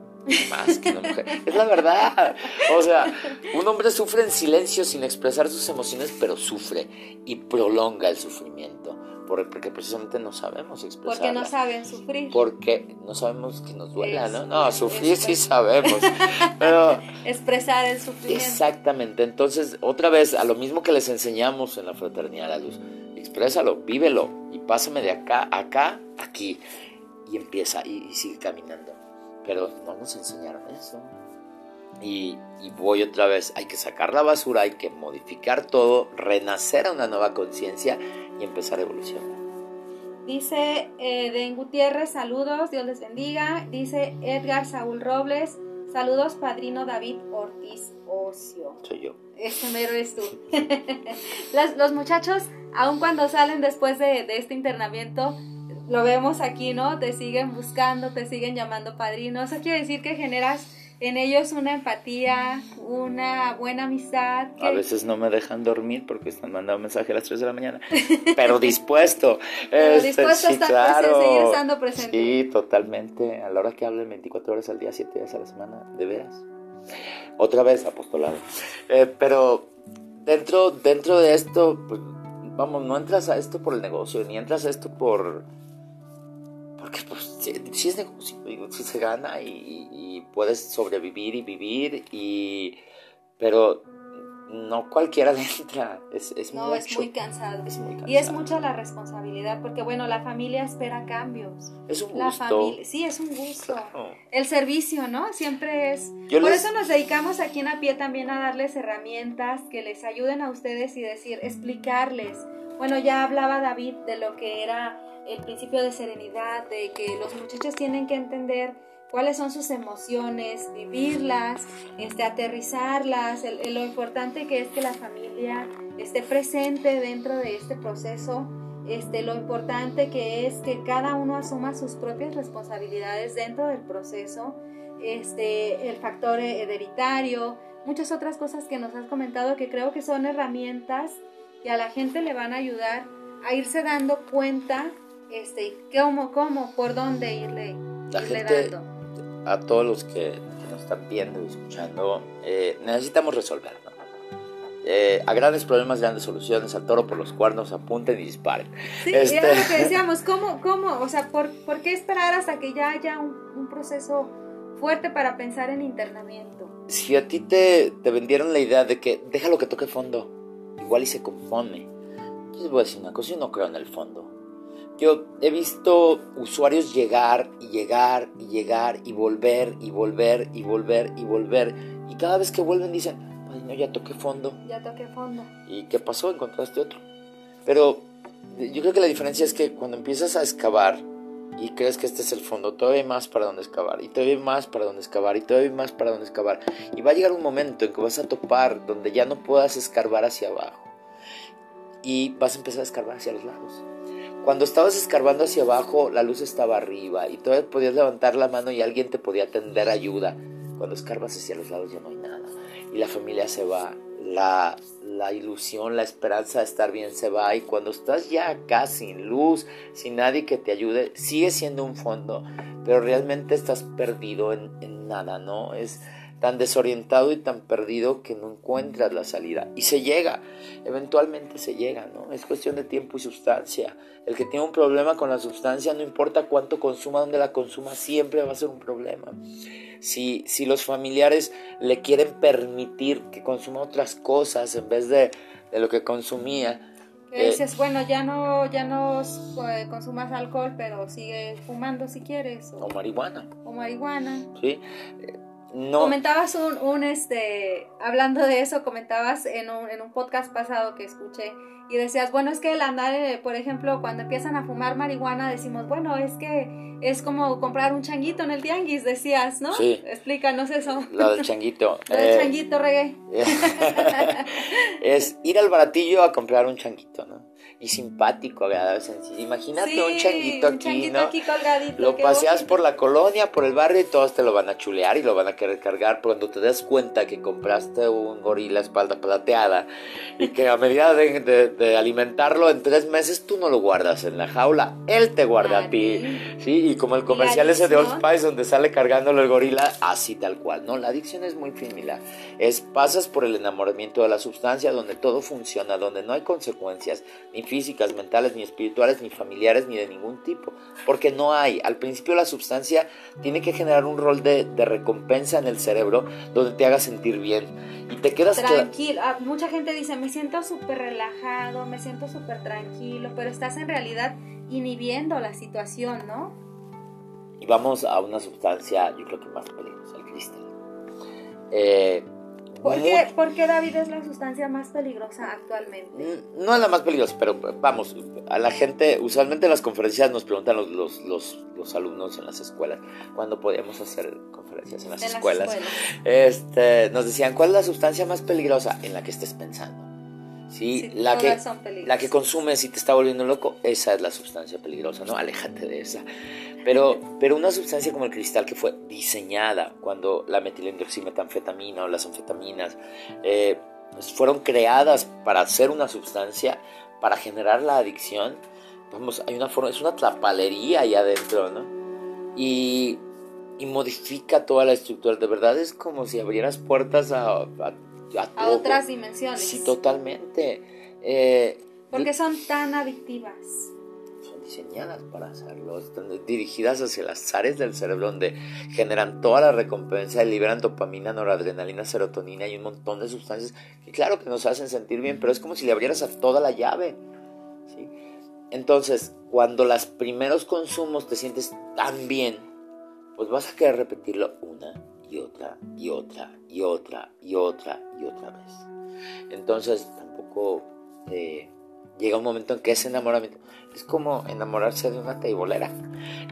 más que una mujer. Es la verdad. O sea, un hombre sufre en silencio sin expresar sus emociones, pero sufre y prolonga el sufrimiento. Porque precisamente no sabemos expresar. Porque no saben sufrir. Porque no sabemos que nos duela, ¿no? No, sufrir sí sabemos. Pero. Expresar el sufrimiento. Exactamente. Entonces, otra vez, a lo mismo que les enseñamos en la fraternidad a la luz, exprésalo, vívelo y pásame de acá, acá, aquí. Y empieza y sigue caminando. Pero no nos enseñaron eso. Y, voy otra vez, hay que sacar la basura, hay que modificar todo, renacer a una nueva conciencia y empezar a evolucionar. Dice eh, Den Gutiérrez, saludos, Dios les bendiga. Dice Edgar Saúl Robles, saludos, padrino David Ortiz Ocio. Soy yo. Ese mero eres tú. los, muchachos, aun cuando salen después de, de este internamiento, lo vemos aquí, ¿no? Te siguen buscando, te siguen llamando padrino. Eso quiere decir que generas en ellos una empatía, una buena amistad. A veces no me dejan dormir porque están mandando mensaje a las 3 de la mañana, pero dispuesto. pero este, dispuesto a estar claro. seguir estando presente. Sí, totalmente. A la hora que hablen 24 horas al día, 7 días a la semana, de veras. Otra vez, apostolado. Eh, pero dentro, dentro de esto, pues, vamos, no entras a esto por el negocio, ni entras a esto por pues si, es digo, si se gana y, puedes sobrevivir y vivir, y pero no cualquiera le entra, es, es no, es muy cansado. Y es mucha la responsabilidad, porque bueno, la familia espera cambios. Es un gusto. La familia, sí, es un gusto. El servicio, ¿no? Siempre es... Por eso nos dedicamos aquí en A Pie también a darles herramientas que les ayuden a ustedes y decir, explicarles. Bueno, ya hablaba David de lo que era el principio de serenidad, de que los muchachos tienen que entender cuáles son sus emociones, vivirlas, este, aterrizarlas, lo importante que es que la familia esté presente dentro de este proceso, este, lo importante que es que cada uno asuma sus propias responsabilidades dentro del proceso, este, el factor hereditario, muchas otras cosas que nos has comentado que creo que son herramientas que a la gente le van a ayudar a irse dando cuenta este, ¿cómo, cómo, por dónde irle, La gente, A todos los que, nos están viendo y escuchando, eh, necesitamos resolver, eh, a grandes problemas, grandes soluciones, al toro por los cuernos, apunten y disparen. Sí, este... era lo que decíamos, ¿cómo, cómo? O sea, ¿por, ¿por qué esperar hasta que ya haya un, un, proceso fuerte para pensar en internamiento? Si a ti te, te vendieron la idea de que déjalo que toque fondo, igual y se compone. Yo les voy a decir una cosa, yo no creo en el fondo. Yo he visto usuarios llegar y llegar y llegar y volver y volver y volver y volver. Y cada vez que vuelven dicen, ay no, ya toqué fondo. Ya toqué fondo. ¿Y qué pasó? Encontraste otro. Pero yo creo que la diferencia es que cuando empiezas a excavar y crees que este es el fondo, todavía hay más para donde excavar, y todavía hay más para donde excavar, y todavía hay más para donde excavar. Y va a llegar un momento en que vas a topar donde ya no puedas escarbar hacia abajo. Y vas a empezar a escarbar hacia los lados. Cuando estabas escarbando hacia abajo, la luz estaba arriba y todavía podías levantar la mano y alguien te podía tender ayuda. Cuando escarbas hacia los lados ya no hay nada. Y la familia se va, la, ilusión, la esperanza de estar bien se va. Y cuando estás ya acá sin luz, sin nadie que te ayude, sigue siendo un fondo, pero realmente estás perdido en, en nada, ¿no? Es tan desorientado y tan perdido que no encuentras la salida. Y se llega, eventualmente se llega, ¿no? Es cuestión de tiempo y sustancia. El que tiene un problema con la sustancia, no importa cuánto consuma, donde la consuma, siempre va a ser un problema. Si, si los familiares le quieren permitir que consuma otras cosas en vez de, de lo que consumía, Que dices, bueno, ya no, ya no eh, consumas alcohol, pero sigue fumando si quieres. O, marihuana. O marihuana. Sí. No. Comentabas un, un, este, hablando de eso, comentabas en un, en un podcast pasado que escuché y decías, bueno, es que el andar, eh, por ejemplo, cuando empiezan a fumar marihuana, decimos, bueno, es que es como comprar un changuito en el tianguis, decías, ¿no? Sí. Explícanos eso. Lo del changuito. Lo del eh, changuito, reggae. es ir al baratillo a comprar un changuito, ¿no? Y simpático, agradable, sencillo. Imagínate un changuito aquí, ¿no? lo paseas por la colonia, por el barrio y todos te lo van a chulear y lo van a querer cargar. Cuando te das cuenta que compraste un gorila espalda plateada y que a medida de, alimentarlo en tres meses tú no lo guardas en la jaula, él te guarda a ti. ¿sí? Y como el comercial ese de Old Spice donde sale cargándolo el gorila, así tal cual. No, la adicción es muy similar. Es pasas por el enamoramiento de la sustancia donde todo funciona, donde no hay consecuencias ni físicas, mentales, ni espirituales, ni familiares, ni de ningún tipo. Porque no hay. Al principio la sustancia tiene que generar un rol de, recompensa en el cerebro donde te haga sentir bien. Y te quedas tranquilo. Ah, mucha gente dice, me siento súper relajado, me siento súper tranquilo, pero estás en realidad inhibiendo la situación, ¿no? Y vamos a una sustancia, yo creo que más peligrosa, el cristal. Eh, ¿Por qué, David es la sustancia más peligrosa actualmente? No es la más peligrosa, pero vamos, a la gente, usualmente en las conferencias nos preguntan los, los, los, alumnos en las escuelas, cuando podíamos hacer conferencias en las, escuelas, Este, nos decían, ¿cuál es la sustancia más peligrosa en la que estés pensando? ¿sí? la, que, la que consumes y te está volviendo loco, esa es la sustancia peligrosa, ¿no? Aléjate de esa. Pero, pero una sustancia como el cristal que fue diseñada cuando la metilendioximetanfetamina o las anfetaminas eh, pues fueron creadas para hacer una sustancia, para generar la adicción, vamos, hay una forma, es una trapalería ahí adentro, ¿no? Y, y modifica toda la estructura. De verdad es como si abrieras puertas a a, otras dimensiones. Sí, totalmente. Eh, Porque son tan adictivas. Diseñadas para hacerlo, están dirigidas hacia las áreas del cerebro donde generan toda la recompensa, liberan dopamina, noradrenalina, serotonina y un montón de sustancias que claro que nos hacen sentir bien, pero es como si le abrieras a toda la llave. Entonces, cuando los primeros consumos te sientes tan bien, pues vas a querer repetirlo una y otra y otra y otra y otra y otra vez. Entonces tampoco eh, llega un momento en que ese enamoramiento es como enamorarse de una teibolera.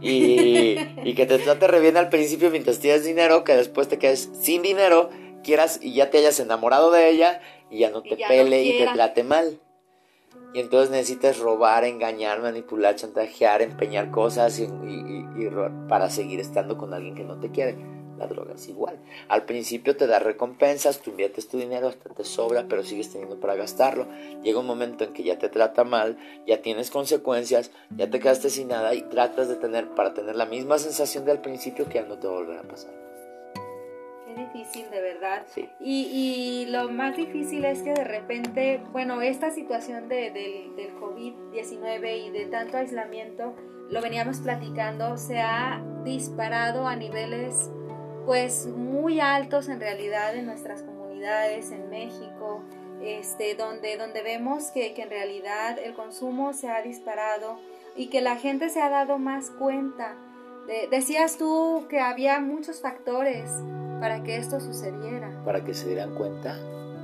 Y, y que te trate re bien al principio mientras tienes dinero, que después te quedes sin dinero, quieras y ya te hayas enamorado de ella y ya no te pele y te trate mal. Y entonces necesitas robar, engañar, manipular, chantajear, empeñar cosas y, y para seguir estando con alguien que no te quiere la droga es igual. Al principio te da recompensas, tú inviertes tu dinero, hasta te sobra, pero sigues teniendo para gastarlo. Llega un momento en que ya te trata mal, ya tienes consecuencias, ya te quedaste sin nada y tratas de tener para tener la misma sensación de al principio que ya no te volverá a pasar. Qué difícil, de verdad. Y, lo más difícil es que de repente, bueno, esta situación de, del, del COVID-19 y de tanto aislamiento, lo veníamos platicando, se ha disparado a niveles pues muy altos en realidad en nuestras comunidades en México, este, donde, donde vemos que, en realidad el consumo se ha disparado y que la gente se ha dado más cuenta. decías tú que había muchos factores para que esto sucediera. Para que se dieran cuenta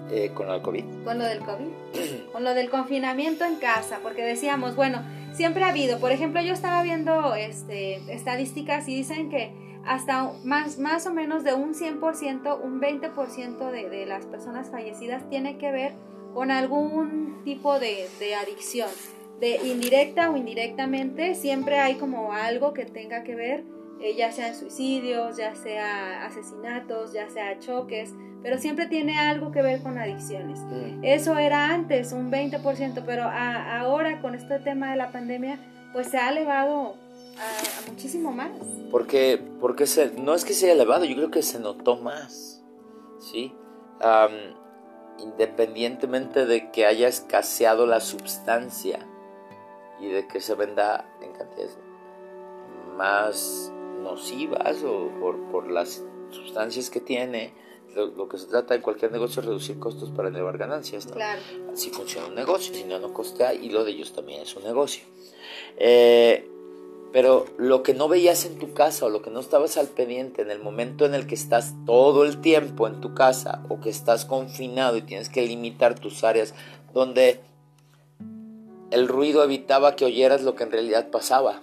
eh, con lo del COVID. Con lo del COVID. con lo del confinamiento en casa, porque decíamos, bueno, siempre ha habido, por ejemplo, yo estaba viendo este, estadísticas y dicen que hasta más, más o menos de un 100%, un 20% de, de las personas fallecidas tiene que ver con algún tipo de, de, adicción. De indirecta o indirectamente, siempre hay como algo que tenga que ver, eh, ya sean suicidios, ya sea asesinatos, ya sea choques, pero siempre tiene algo que ver con adicciones. Mm. Eso era antes, un 20%, pero ahora con este tema de la pandemia, pues se ha elevado a, muchísimo más. Porque, porque se, no es que sea elevado, yo creo que se notó más, ¿sí? independientemente de que haya escaseado la sustancia y de que se venda en cantidades más nocivas o por, por las sustancias que tiene, lo, que se trata en cualquier negocio es reducir costos para elevar ganancias. ¿no? Claro. Así funciona un negocio, si no, no costea y lo de ellos también es un negocio. Eh, pero lo que no veías en tu casa o lo que no estabas al pendiente en el momento en el que estás todo el tiempo en tu casa o que estás confinado y tienes que limitar tus áreas donde el ruido evitaba que oyeras lo que en realidad pasaba.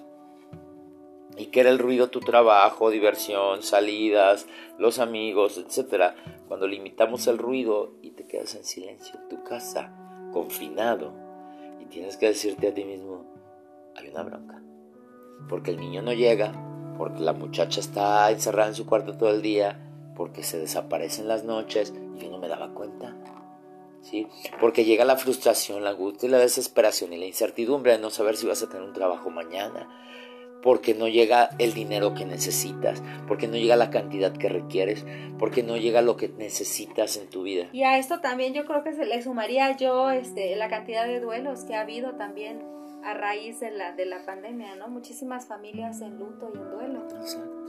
Y que era el ruido tu trabajo, diversión, salidas, los amigos, etc. Cuando limitamos el ruido y te quedas en silencio en tu casa, confinado, y tienes que decirte a ti mismo, hay una bronca porque el niño no llega, porque la muchacha está encerrada en su cuarto todo el día, porque se desaparece en las noches y yo no me daba cuenta. ¿Sí? Porque llega la frustración, la angustia la desesperación y la incertidumbre de no saber si vas a tener un trabajo mañana, porque no llega el dinero que necesitas, porque no llega la cantidad que requieres, porque no llega lo que necesitas en tu vida. Y a esto también yo creo que se le sumaría yo este, la cantidad de duelos que ha habido también a raíz de la, de la pandemia, ¿no? Muchísimas familias en luto y en duelo. Exacto.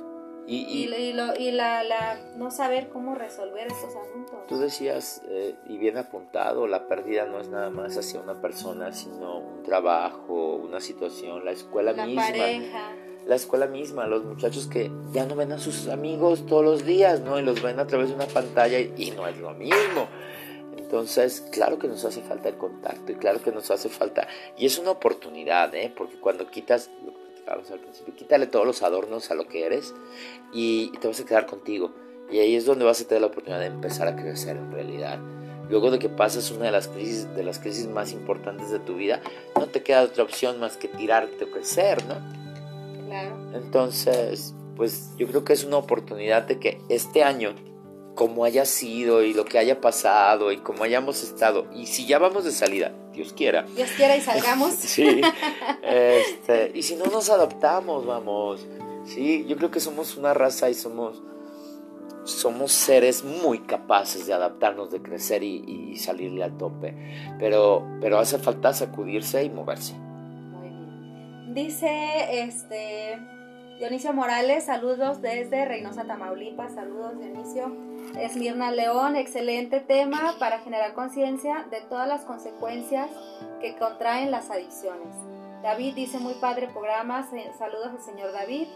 Y, y, lo, y la, la, no saber cómo resolver estos asuntos. Tú decías, eh, y bien apuntado, la pérdida no es nada más hacia una persona, sino un trabajo, una situación, la escuela la misma. pareja. La escuela misma, los muchachos que ya no ven a sus amigos todos los días, ¿no? Y los ven a través de una pantalla y, y no es lo mismo. Entonces, claro que nos hace falta el contacto y claro que nos hace falta, y es una oportunidad, ¿eh? porque cuando quitas, lo que platicábamos al principio, quítale todos los adornos a lo que eres y, te vas a quedar contigo. Y ahí es donde vas a tener la oportunidad de empezar a crecer en realidad. Luego de que pasas una de las crisis, de las crisis más importantes de tu vida, no te queda otra opción más que tirarte o crecer, ¿no? Claro. Entonces, pues yo creo que es una oportunidad de que este año como haya sido y lo que haya pasado y como hayamos estado. Y si ya vamos de salida, Dios quiera. Dios quiera y salgamos. sí. Este, y si no nos adaptamos, vamos. Sí, yo creo que somos una raza y somos somos seres muy capaces de adaptarnos, de crecer y, y salirle al tope. Pero, pero hace falta sacudirse y moverse. Muy bien. Dice este Dionisio Morales, saludos desde Reynosa, Tamaulipas. Saludos, Dionisio. Esmirna León, excelente tema para generar conciencia de todas las consecuencias que contraen las adicciones. David dice muy padre programa, saludos al señor David.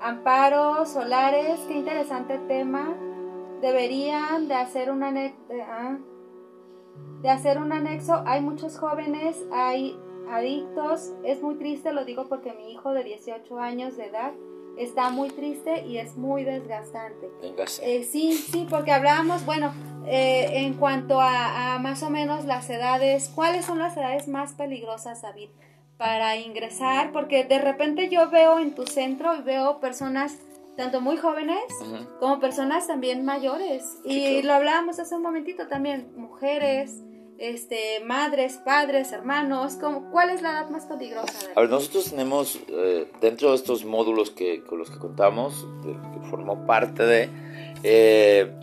Amparo Solares, qué interesante tema. Deberían de hacer un anexo, ah, de hacer un anexo. Hay muchos jóvenes, hay adictos. Es muy triste, lo digo porque mi hijo de 18 años de edad está muy triste y es muy desgastante. Eh, sí, sí, porque hablábamos, bueno, eh, en cuanto a, más o menos las edades, ¿cuáles son las edades más peligrosas, David, para ingresar? Porque de repente yo veo en tu centro y veo personas tanto muy jóvenes como personas también mayores. y lo hablábamos hace un momentito también, mujeres este, madres, padres, hermanos? ¿Cuál es la edad más peligrosa? A ver, nosotros tenemos eh, dentro de estos módulos que, con los que contamos, que formó parte de, eh,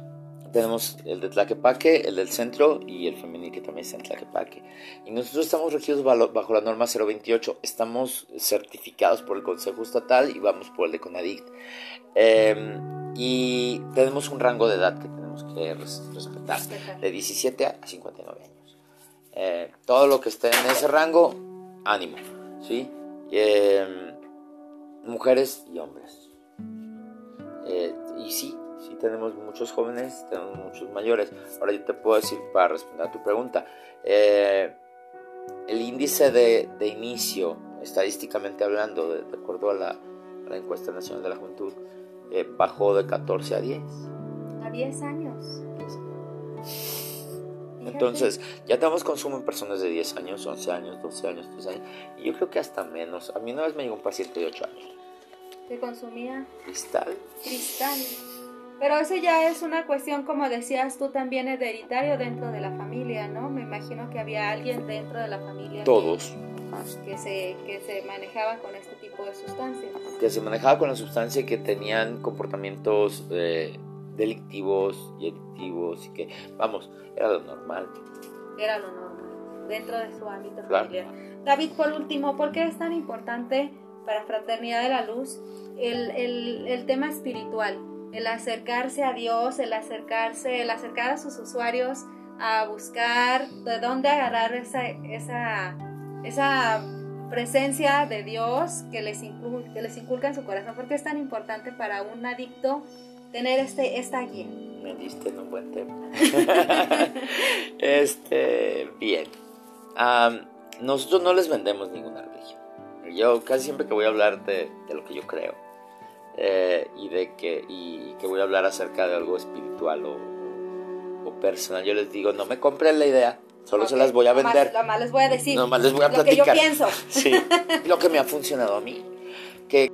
tenemos el de Tlaquepaque, el del centro y el femenil que también está en Tlaquepaque. Y nosotros estamos regidos bajo la norma 028, estamos certificados por el Consejo Estatal y vamos por el de CONADICT. Em, y tenemos un rango de edad que tenemos que respetar, de 17 a 59 años. Eh, todo lo que esté en ese rango, ánimo, ¿sí? Em, mujeres y hombres. Eh, y sí, sí tenemos muchos jóvenes, tenemos muchos mayores. Ahora yo te puedo decir, para responder a tu pregunta, eh, el índice de, inicio, estadísticamente hablando, de, acuerdo a la, a la, encuesta nacional de la juventud, bajó de 14 a 10. A 10 años. Entonces, ya tenemos consumo en personas de 10 años, 11 años, 12 años, 13 años. Y yo creo que hasta menos. A mí una vez me llegó un paciente de 8 años. ¿Qué consumía? Cristal. Cristal. Pero eso ya es una cuestión, como decías tú, también hereditario dentro de la familia, ¿no? Me imagino que había alguien dentro de la familia. Todos. Que, se, que se manejaba con este tipo de sustancias. Que se manejaba con la sustancia y que tenían comportamientos eh, delictivos y adictivos y que, vamos, era lo normal. Era lo normal, dentro de su ámbito familiar. David, por último, ¿por qué es tan importante para Fraternidad de la Luz el, el, el tema espiritual? el acercarse a Dios, el acercarse, el acercar a sus usuarios a buscar de dónde agarrar esa, esa, esa presencia de Dios que les, inculca, que les inculca en su corazón. porque es tan importante para un adicto tener este, esta guía? Me diste en un buen tema. este, bien. nosotros no les vendemos ninguna religión. Yo casi siempre que voy a hablar de, de lo que yo creo eh, y de que, y que voy a hablar acerca de algo espiritual o, o personal, yo les digo, no me compren la idea, solo se las voy a vender. Nomás, les voy a decir. Nomás les voy a platicar. Lo que yo pienso. Sí, lo que me ha funcionado a mí. Que